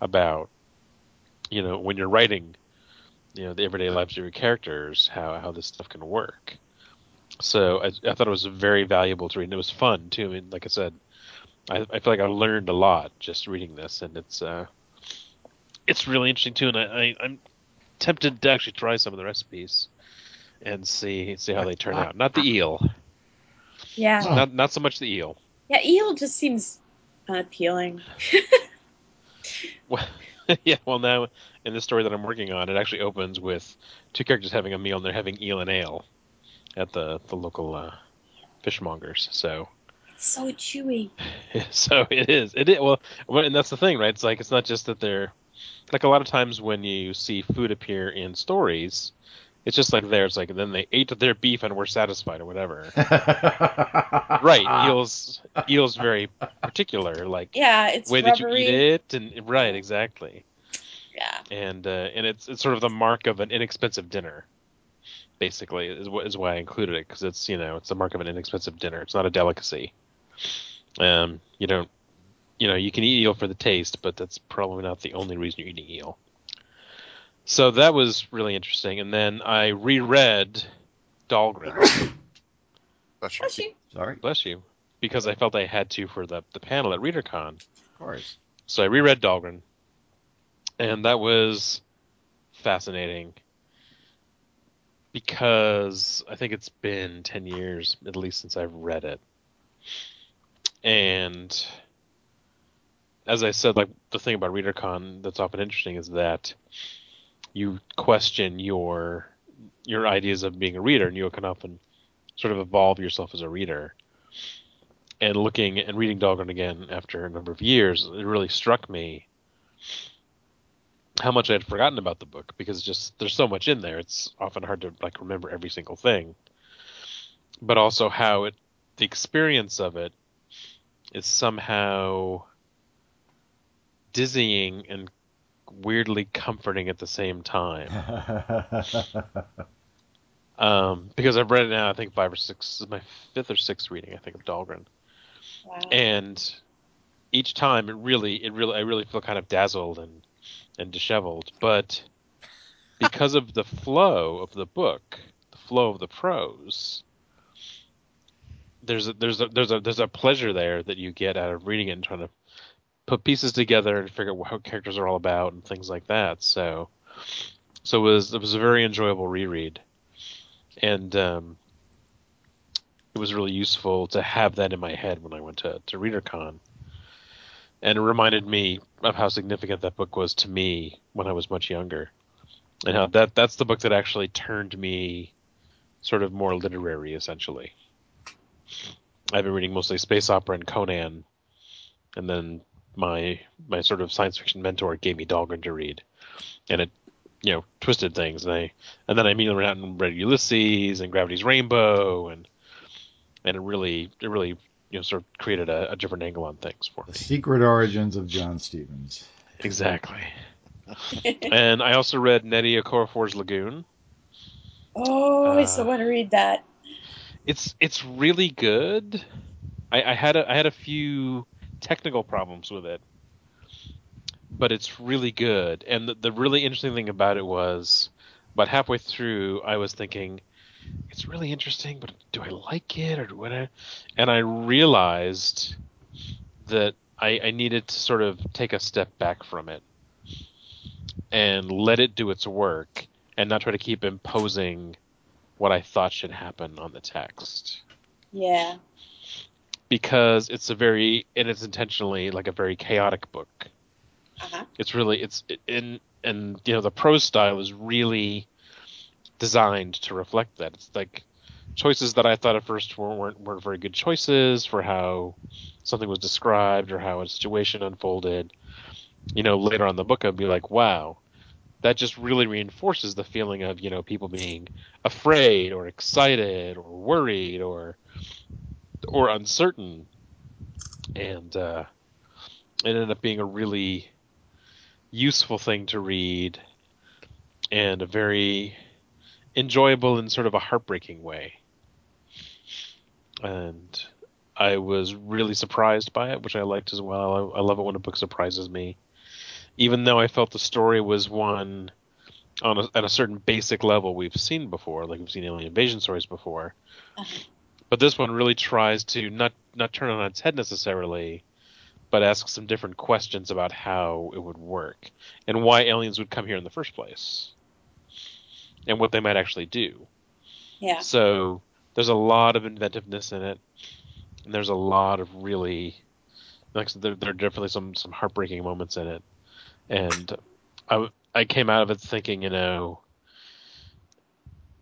about, you know, when you're writing, you know, the everyday lives of your characters, how how this stuff can work. So I, I thought it was very valuable to read, and it was fun too. I mean, like I said, I, I feel like I learned a lot just reading this, and it's uh, it's really interesting too. And I, I I'm tempted to actually try some of the recipes and see see how they turn out. Not the eel, Yeah. Not not so much the eel. Yeah, eel just seems unappealing. Well, yeah, well now in the story that I'm working on, it actually opens with two characters having a meal and they're having eel and ale at the the local uh, fishmongers. So It's so chewy. so it is it is well, well, and that's the thing, right? It's like it's not just that they're like a lot of times when you see food appear in stories, it's just like there. It's like then they ate their beef and were satisfied or whatever. right? Eels eels very particular. Like Yeah, it's way that you eat it and right exactly. Yeah. and uh, and it's it's sort of the mark of an inexpensive dinner. Basically, is what is why I included it because it's you know it's the mark of an inexpensive dinner. It's not a delicacy. Um, you don't, you know, you can eat eel for the taste, but that's probably not the only reason you're eating eel. So that was really interesting, and then I reread Dhalgren. Bless you. Oh, she. Sorry, Bless you, because I felt I had to for the the panel at Readercon. of course. So I reread Dhalgren, and that was fascinating because I think it's been 10 years at least since I've read it. And as I said, like the thing about Readercon that's often interesting is that you question your your ideas of being a reader, and you can often sort of evolve yourself as a reader. And looking and reading Dhalgren again after a number of years, it really struck me how much I had forgotten about the book because just there's so much in there. It's often hard to like remember every single thing. But also how it the experience of it is somehow dizzying and weirdly comforting at the same time. Um, because I've read it now, I think five or six this is my fifth or sixth reading, I think, of Dhalgren Wow. and each time it really it really I really feel kind of dazzled and and disheveled but because of the flow of the book the flow of the prose there's a, there's a, there's a there's a pleasure there that you get out of reading it and trying to put pieces together and figure out what characters are all about and things like that so so it was it was a very enjoyable reread and um it was really useful to have that in my head when I went to, to Readercon. And it reminded me of how significant that book was to me when I was much younger. And how that that's the book that actually turned me sort of more literary essentially. I've been reading mostly space opera and Conan and then my my sort of science fiction mentor gave me Dhalgren to read. And it you know, twisted things and I and then I immediately went out and read Ulysses and Gravity's Rainbow and and it really it really you know sort of created a, a different angle on things for The me. secret origins of John Stevens. Exactly. and I also read Nnedi Okorafor's Lagoon. oh, I still Uh, want to read that. It's it's really good. I, I had a I had a few technical problems with it but it's really good. And the, the really interesting thing about it was, about halfway through, I was thinking, it's really interesting, but do I like it or what? I, and I realized that I, I needed to sort of take a step back from it and let it do its work and not try to keep imposing what I thought should happen on the text. Yeah. Because it's a very, and it's intentionally like a very chaotic book. Uh-huh. It's really, it's in, and you know, the prose style is really designed to reflect that. It's like choices that I thought at first weren't, weren't, very good choices for how something was described or how a situation unfolded. You know, later on the book, I'd be like, wow, that just really reinforces the feeling of, you know, people being afraid or excited or worried or, or uncertain. And, uh, it ended up being a really useful thing to read and a very enjoyable in sort of a heartbreaking way. And I was really surprised by it, which I liked as well. I, I love it when a book surprises me. Even though I felt the story was one on a, at a certain basic level we've seen before, like we've seen alien invasion stories before. Uh-huh. But this one really tries to not not turn it on its head necessarily, but ask some different questions about how it would work and why aliens would come here in the first place and what they might actually do. Yeah. So there's a lot of inventiveness in it, and there's a lot of really, like there, there are definitely some some heartbreaking moments in it, and I I came out of it thinking, you know,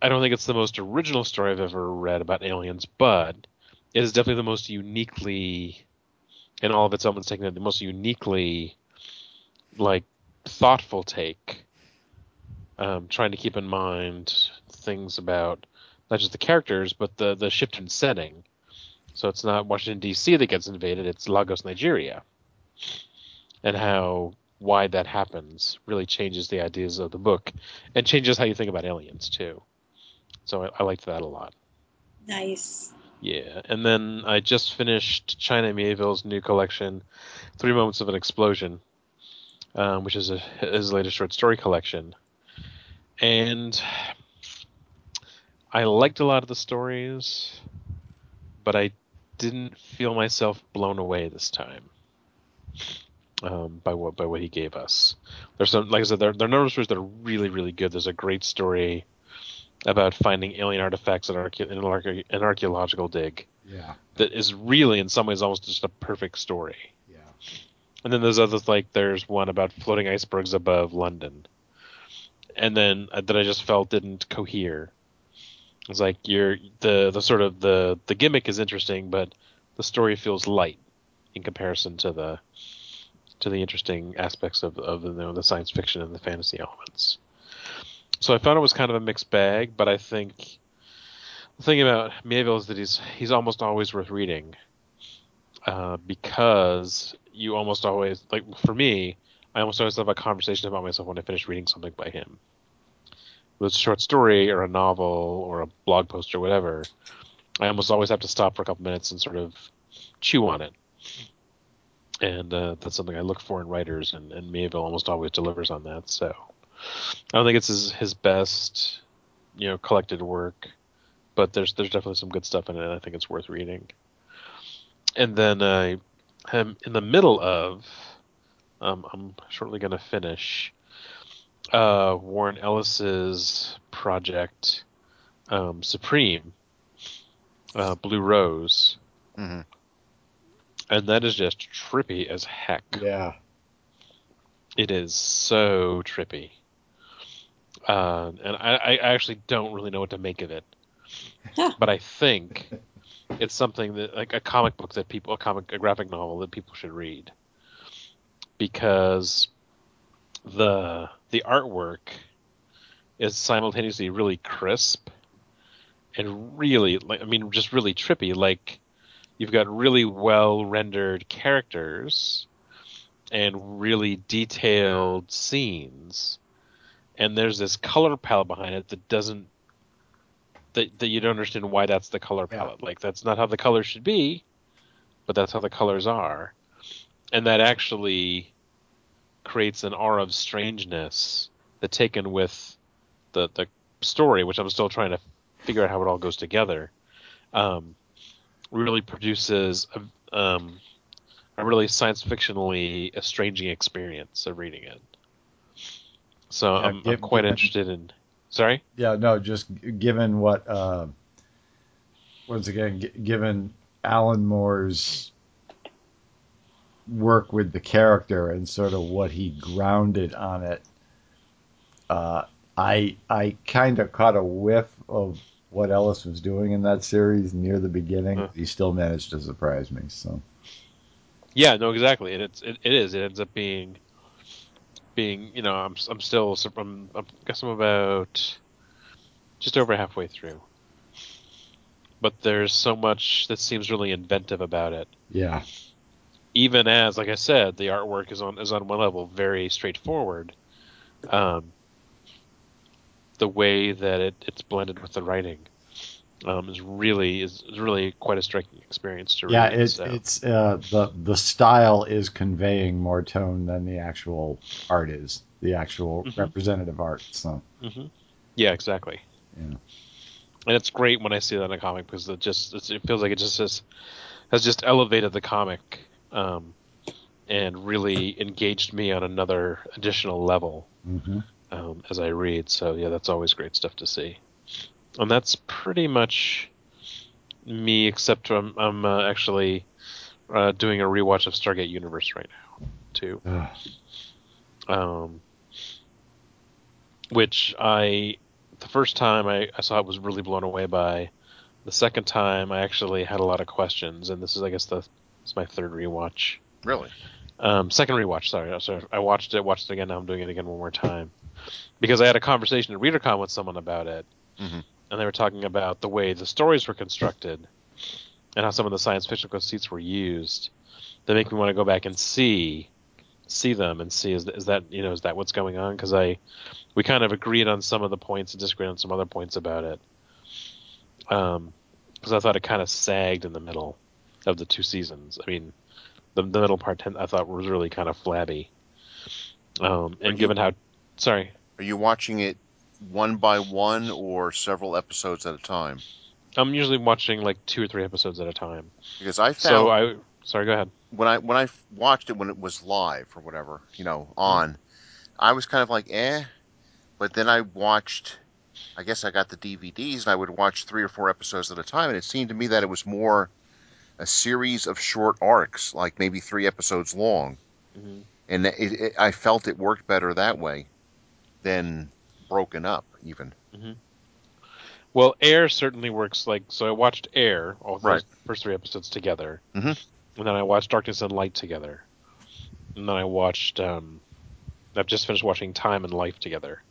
I don't think it's the most original story I've ever read about aliens, but it is definitely the most uniquely, in all of its elements, taken the most uniquely, like thoughtful take um, trying to keep in mind things about not just the characters, but the the shift in setting. So it's not Washington D.C. that gets invaded; it's Lagos, Nigeria, and how why that happens really changes the ideas of the book and changes how you think about aliens too. So I, I liked that a lot. Nice. Yeah, and then I just finished China Mieville's new collection, Three Moments of an Explosion, um, which is a, his latest short story collection and I liked a lot of the stories, but I didn't feel myself blown away this time um, by what by what he gave us. There's some, like I said, there, there are a number of stories that are really really good. There's a great story about finding alien artifacts in, arche- in an, an archaeological dig Yeah. that is really in some ways almost just a perfect story. Yeah. And then there's others like there's one about floating icebergs above London and then uh, that I just felt didn't cohere. It's like you're the the sort of the the gimmick is interesting, but the story feels light in comparison to the to the interesting aspects of of you know, the science fiction and the fantasy elements. So I found it was kind of a mixed bag, but I think the thing about Mieville is that he's he's almost always worth reading uh, because you almost always like for me I almost always have a conversation about myself when I finish reading something by him. Whether it's a short story or a novel or a blog post or whatever, I almost always have to stop for a couple minutes and sort of chew on it. And uh, that's something I look for in writers, and, and Mieville almost always delivers on that. So I don't think it's his, his best, you know, collected work, but there's there's definitely some good stuff in it. and I think it's worth reading. And then I'm in the middle of um, I'm shortly going to finish uh, Warren Ellis's project um, Supreme, uh, Blue Rose, hmm and that is just trippy as heck. Yeah. It is so trippy, uh, and I, I actually don't really know what to make of it. Huh. But I think it's something that, like a comic book that people, a comic, a graphic novel that people should read, because the the artwork is simultaneously really crisp and really, like, I mean, just really trippy. Like you've got really well rendered characters and really detailed scenes and there's this color palette behind it that doesn't that, that you don't understand why that's the color Yeah. palette like that's not how the colors should be but that's how the colors are and that actually creates an aura of strangeness that taken with the the story, which I'm still trying to figure out how it all goes together, um, really produces a, um, a really science fictionally estranging experience of reading it. So Yeah, I'm, I'm quite interested in. Sorry. Yeah, no, just given what, uh, once again, g- given Alan Moore's work with the character and sort of what he grounded on it, uh, I I kind of caught a whiff of what Ellis was doing in that series near the beginning. He still managed to surprise me. So Yeah, no, exactly. And it's it, it is. It ends up being being you know I'm I'm still I'm I guess I'm about just over halfway through. But there's so much that seems really inventive about it. yeah, Even as, like I said, the artwork is on is on one level very straightforward. Um, the way that it, it's blended with the writing um, is really is, is really quite a striking experience to read. yeah, it's so. it's uh, the the style is conveying more tone than the actual art is, the actual Mhm. representative art. So hmm Yeah, exactly. Yeah. And it's great when I see that in a comic because it just it's, it feels like it just has, has just elevated the comic um, and really engaged me on another additional level hmm um, as I read. So yeah, that's always great stuff to see. And that's pretty much me, except I'm, I'm uh, actually uh, doing a rewatch of Stargate Universe right now too um, which I the first time I, I saw it was really blown away by. The second time I actually had a lot of questions, and this is I guess the it's my third rewatch. Really? Um, second rewatch, sorry. So I watched it, watched it again. Now I'm doing it again one more time because I had a conversation at Readercon with someone about it, Mhm. and they were talking about the way the stories were constructed and how some of the science fiction conceits were used. That make me want to go back and see see them and see is, is that you know is that what's going on? Because I we kind of agreed on some of the points and disagreed on some other points about it. Um, because I thought it kind of sagged in the middle of the two seasons. I mean, the, the middle part I thought was really kind of flabby. Um, and you- given how, sorry, Are you watching it one by one or several episodes at a time? I'm usually watching like two or three episodes at a time. Because I found So I, sorry, go ahead. when I when I watched it when it was live or whatever, you know, on, I was kind of like, eh. But then I watched, I guess I got the DVDs and I would watch three or four episodes at a time, and it seemed to me that it was more a series of short arcs, like maybe three episodes long, Mhm. and it, it, I felt it worked better that way than broken up, even. Well, Air certainly works like so. I watched Air, all those Right. first three episodes together, Mhm. and then I watched Darkness and Light together, and then I watched. Um, I've just finished watching Time and Life together.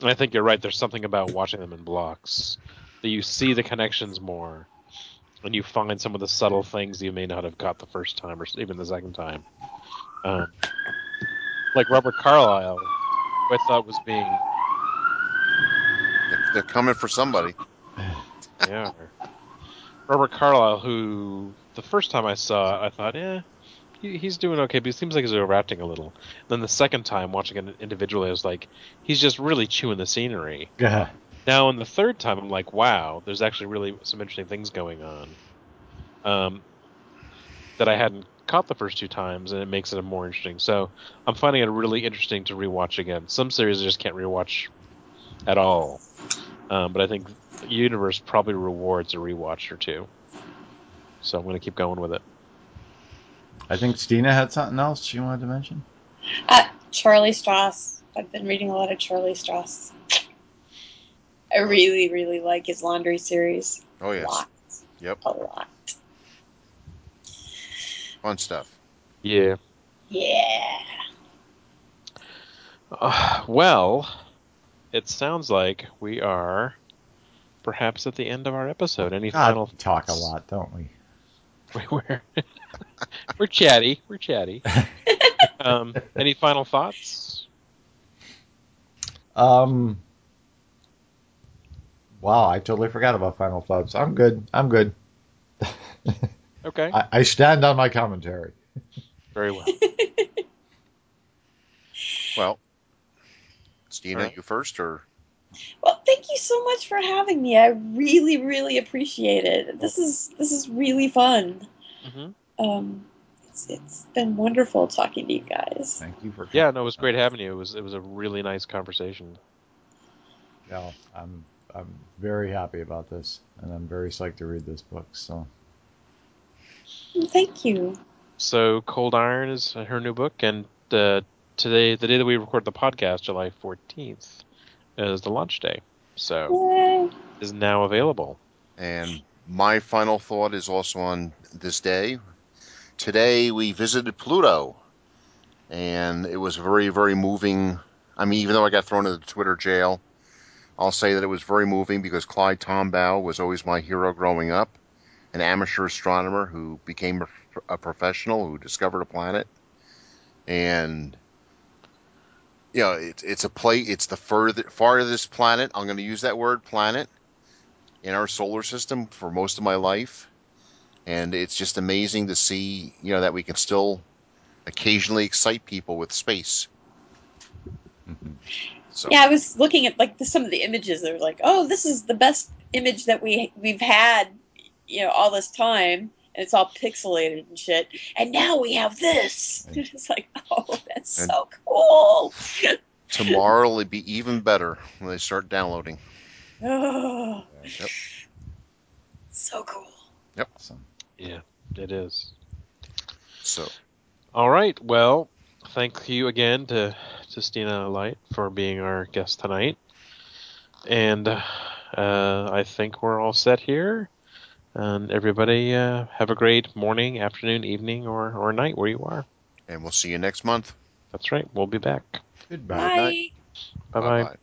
And I think you're right. There's something about watching them in blocks that you see the connections more, and you find some of the subtle things you may not have caught the first time or even the second time. Um, like Robert Carlyle, who I thought was being They're, they're coming for somebody. yeah. Robert Carlyle, who the first time I saw, it, I thought, eh, he, he's doing okay, but he seems like he's overacting a little. Then the second time watching it individually, I was like, he's just really chewing the scenery. Yeah. Now, in the third time, I'm like, wow, there's actually really some interesting things going on um, that I hadn't caught the first two times, and it makes it more interesting. So I'm finding it really interesting to rewatch again. Some series I just can't rewatch at all, um, but I think Universe probably rewards a rewatch or two. So I'm going to keep going with it. I think Stina had something else she wanted to mention. Uh, Charlie Stross. I've been reading a lot of Charlie Stross. I really, really like his laundry series. Oh A yes, lot. Yep. A lot. fun stuff. Yeah. Yeah. Uh, well, it sounds like we are perhaps at the end of our episode. Any God, final we talk a lot, don't we? We're we're chatty. We're chatty. um, any final thoughts? Um. Wow, I totally forgot about final thoughts. I'm good. I'm good. Okay. I, I stand on my commentary. Very well. Well, Stina, All right. you first, or Well, thank you so much for having me. I really, really appreciate it. This is this is really fun. hmm Um, it's, it's been wonderful talking to you guys. Thank you for Yeah, no, it was great having you. It was it was a really nice conversation. Yeah, I'm I'm very happy about this, and I'm very psyched to read this book. So Thank you. So Cold Iron is her new book, and uh, today, the day that we record the podcast, July fourteenth, is the launch day. So Yay. it is now available. and my final thought is also on this day. Today we visited Pluto, and it was very, very moving. I mean, even though I got thrown into the Twitter jail, I'll say that it was very moving because Clyde Tombaugh was always my hero growing up, an amateur astronomer who became a, a professional who discovered a planet, and you know, it's it's a play. It's the further farthest planet. I'm going to use that word, planet, in our solar system for most of my life, and it's just amazing to see, you know, that we can still occasionally excite people with space. Mm-hmm. So Yeah, I was looking at like the, some of the images. They were like, "Oh, this is the best image that we we've had, you know, all this time." And it's all pixelated and shit. And now we have this. It's like, oh, that's so cool. tomorrow will be even better when they start downloading. Oh, Yep. so cool. awesome. Yeah, it is. So All right. Well, thank you again to to Stina Leicht for being our guest tonight, and uh, I think we're all set here. And everybody, uh, have a great morning, afternoon, evening, or or night where you are. and we'll see you next month. That's right. We'll be back. Goodbye. Bye. Bye bye. Bye-bye.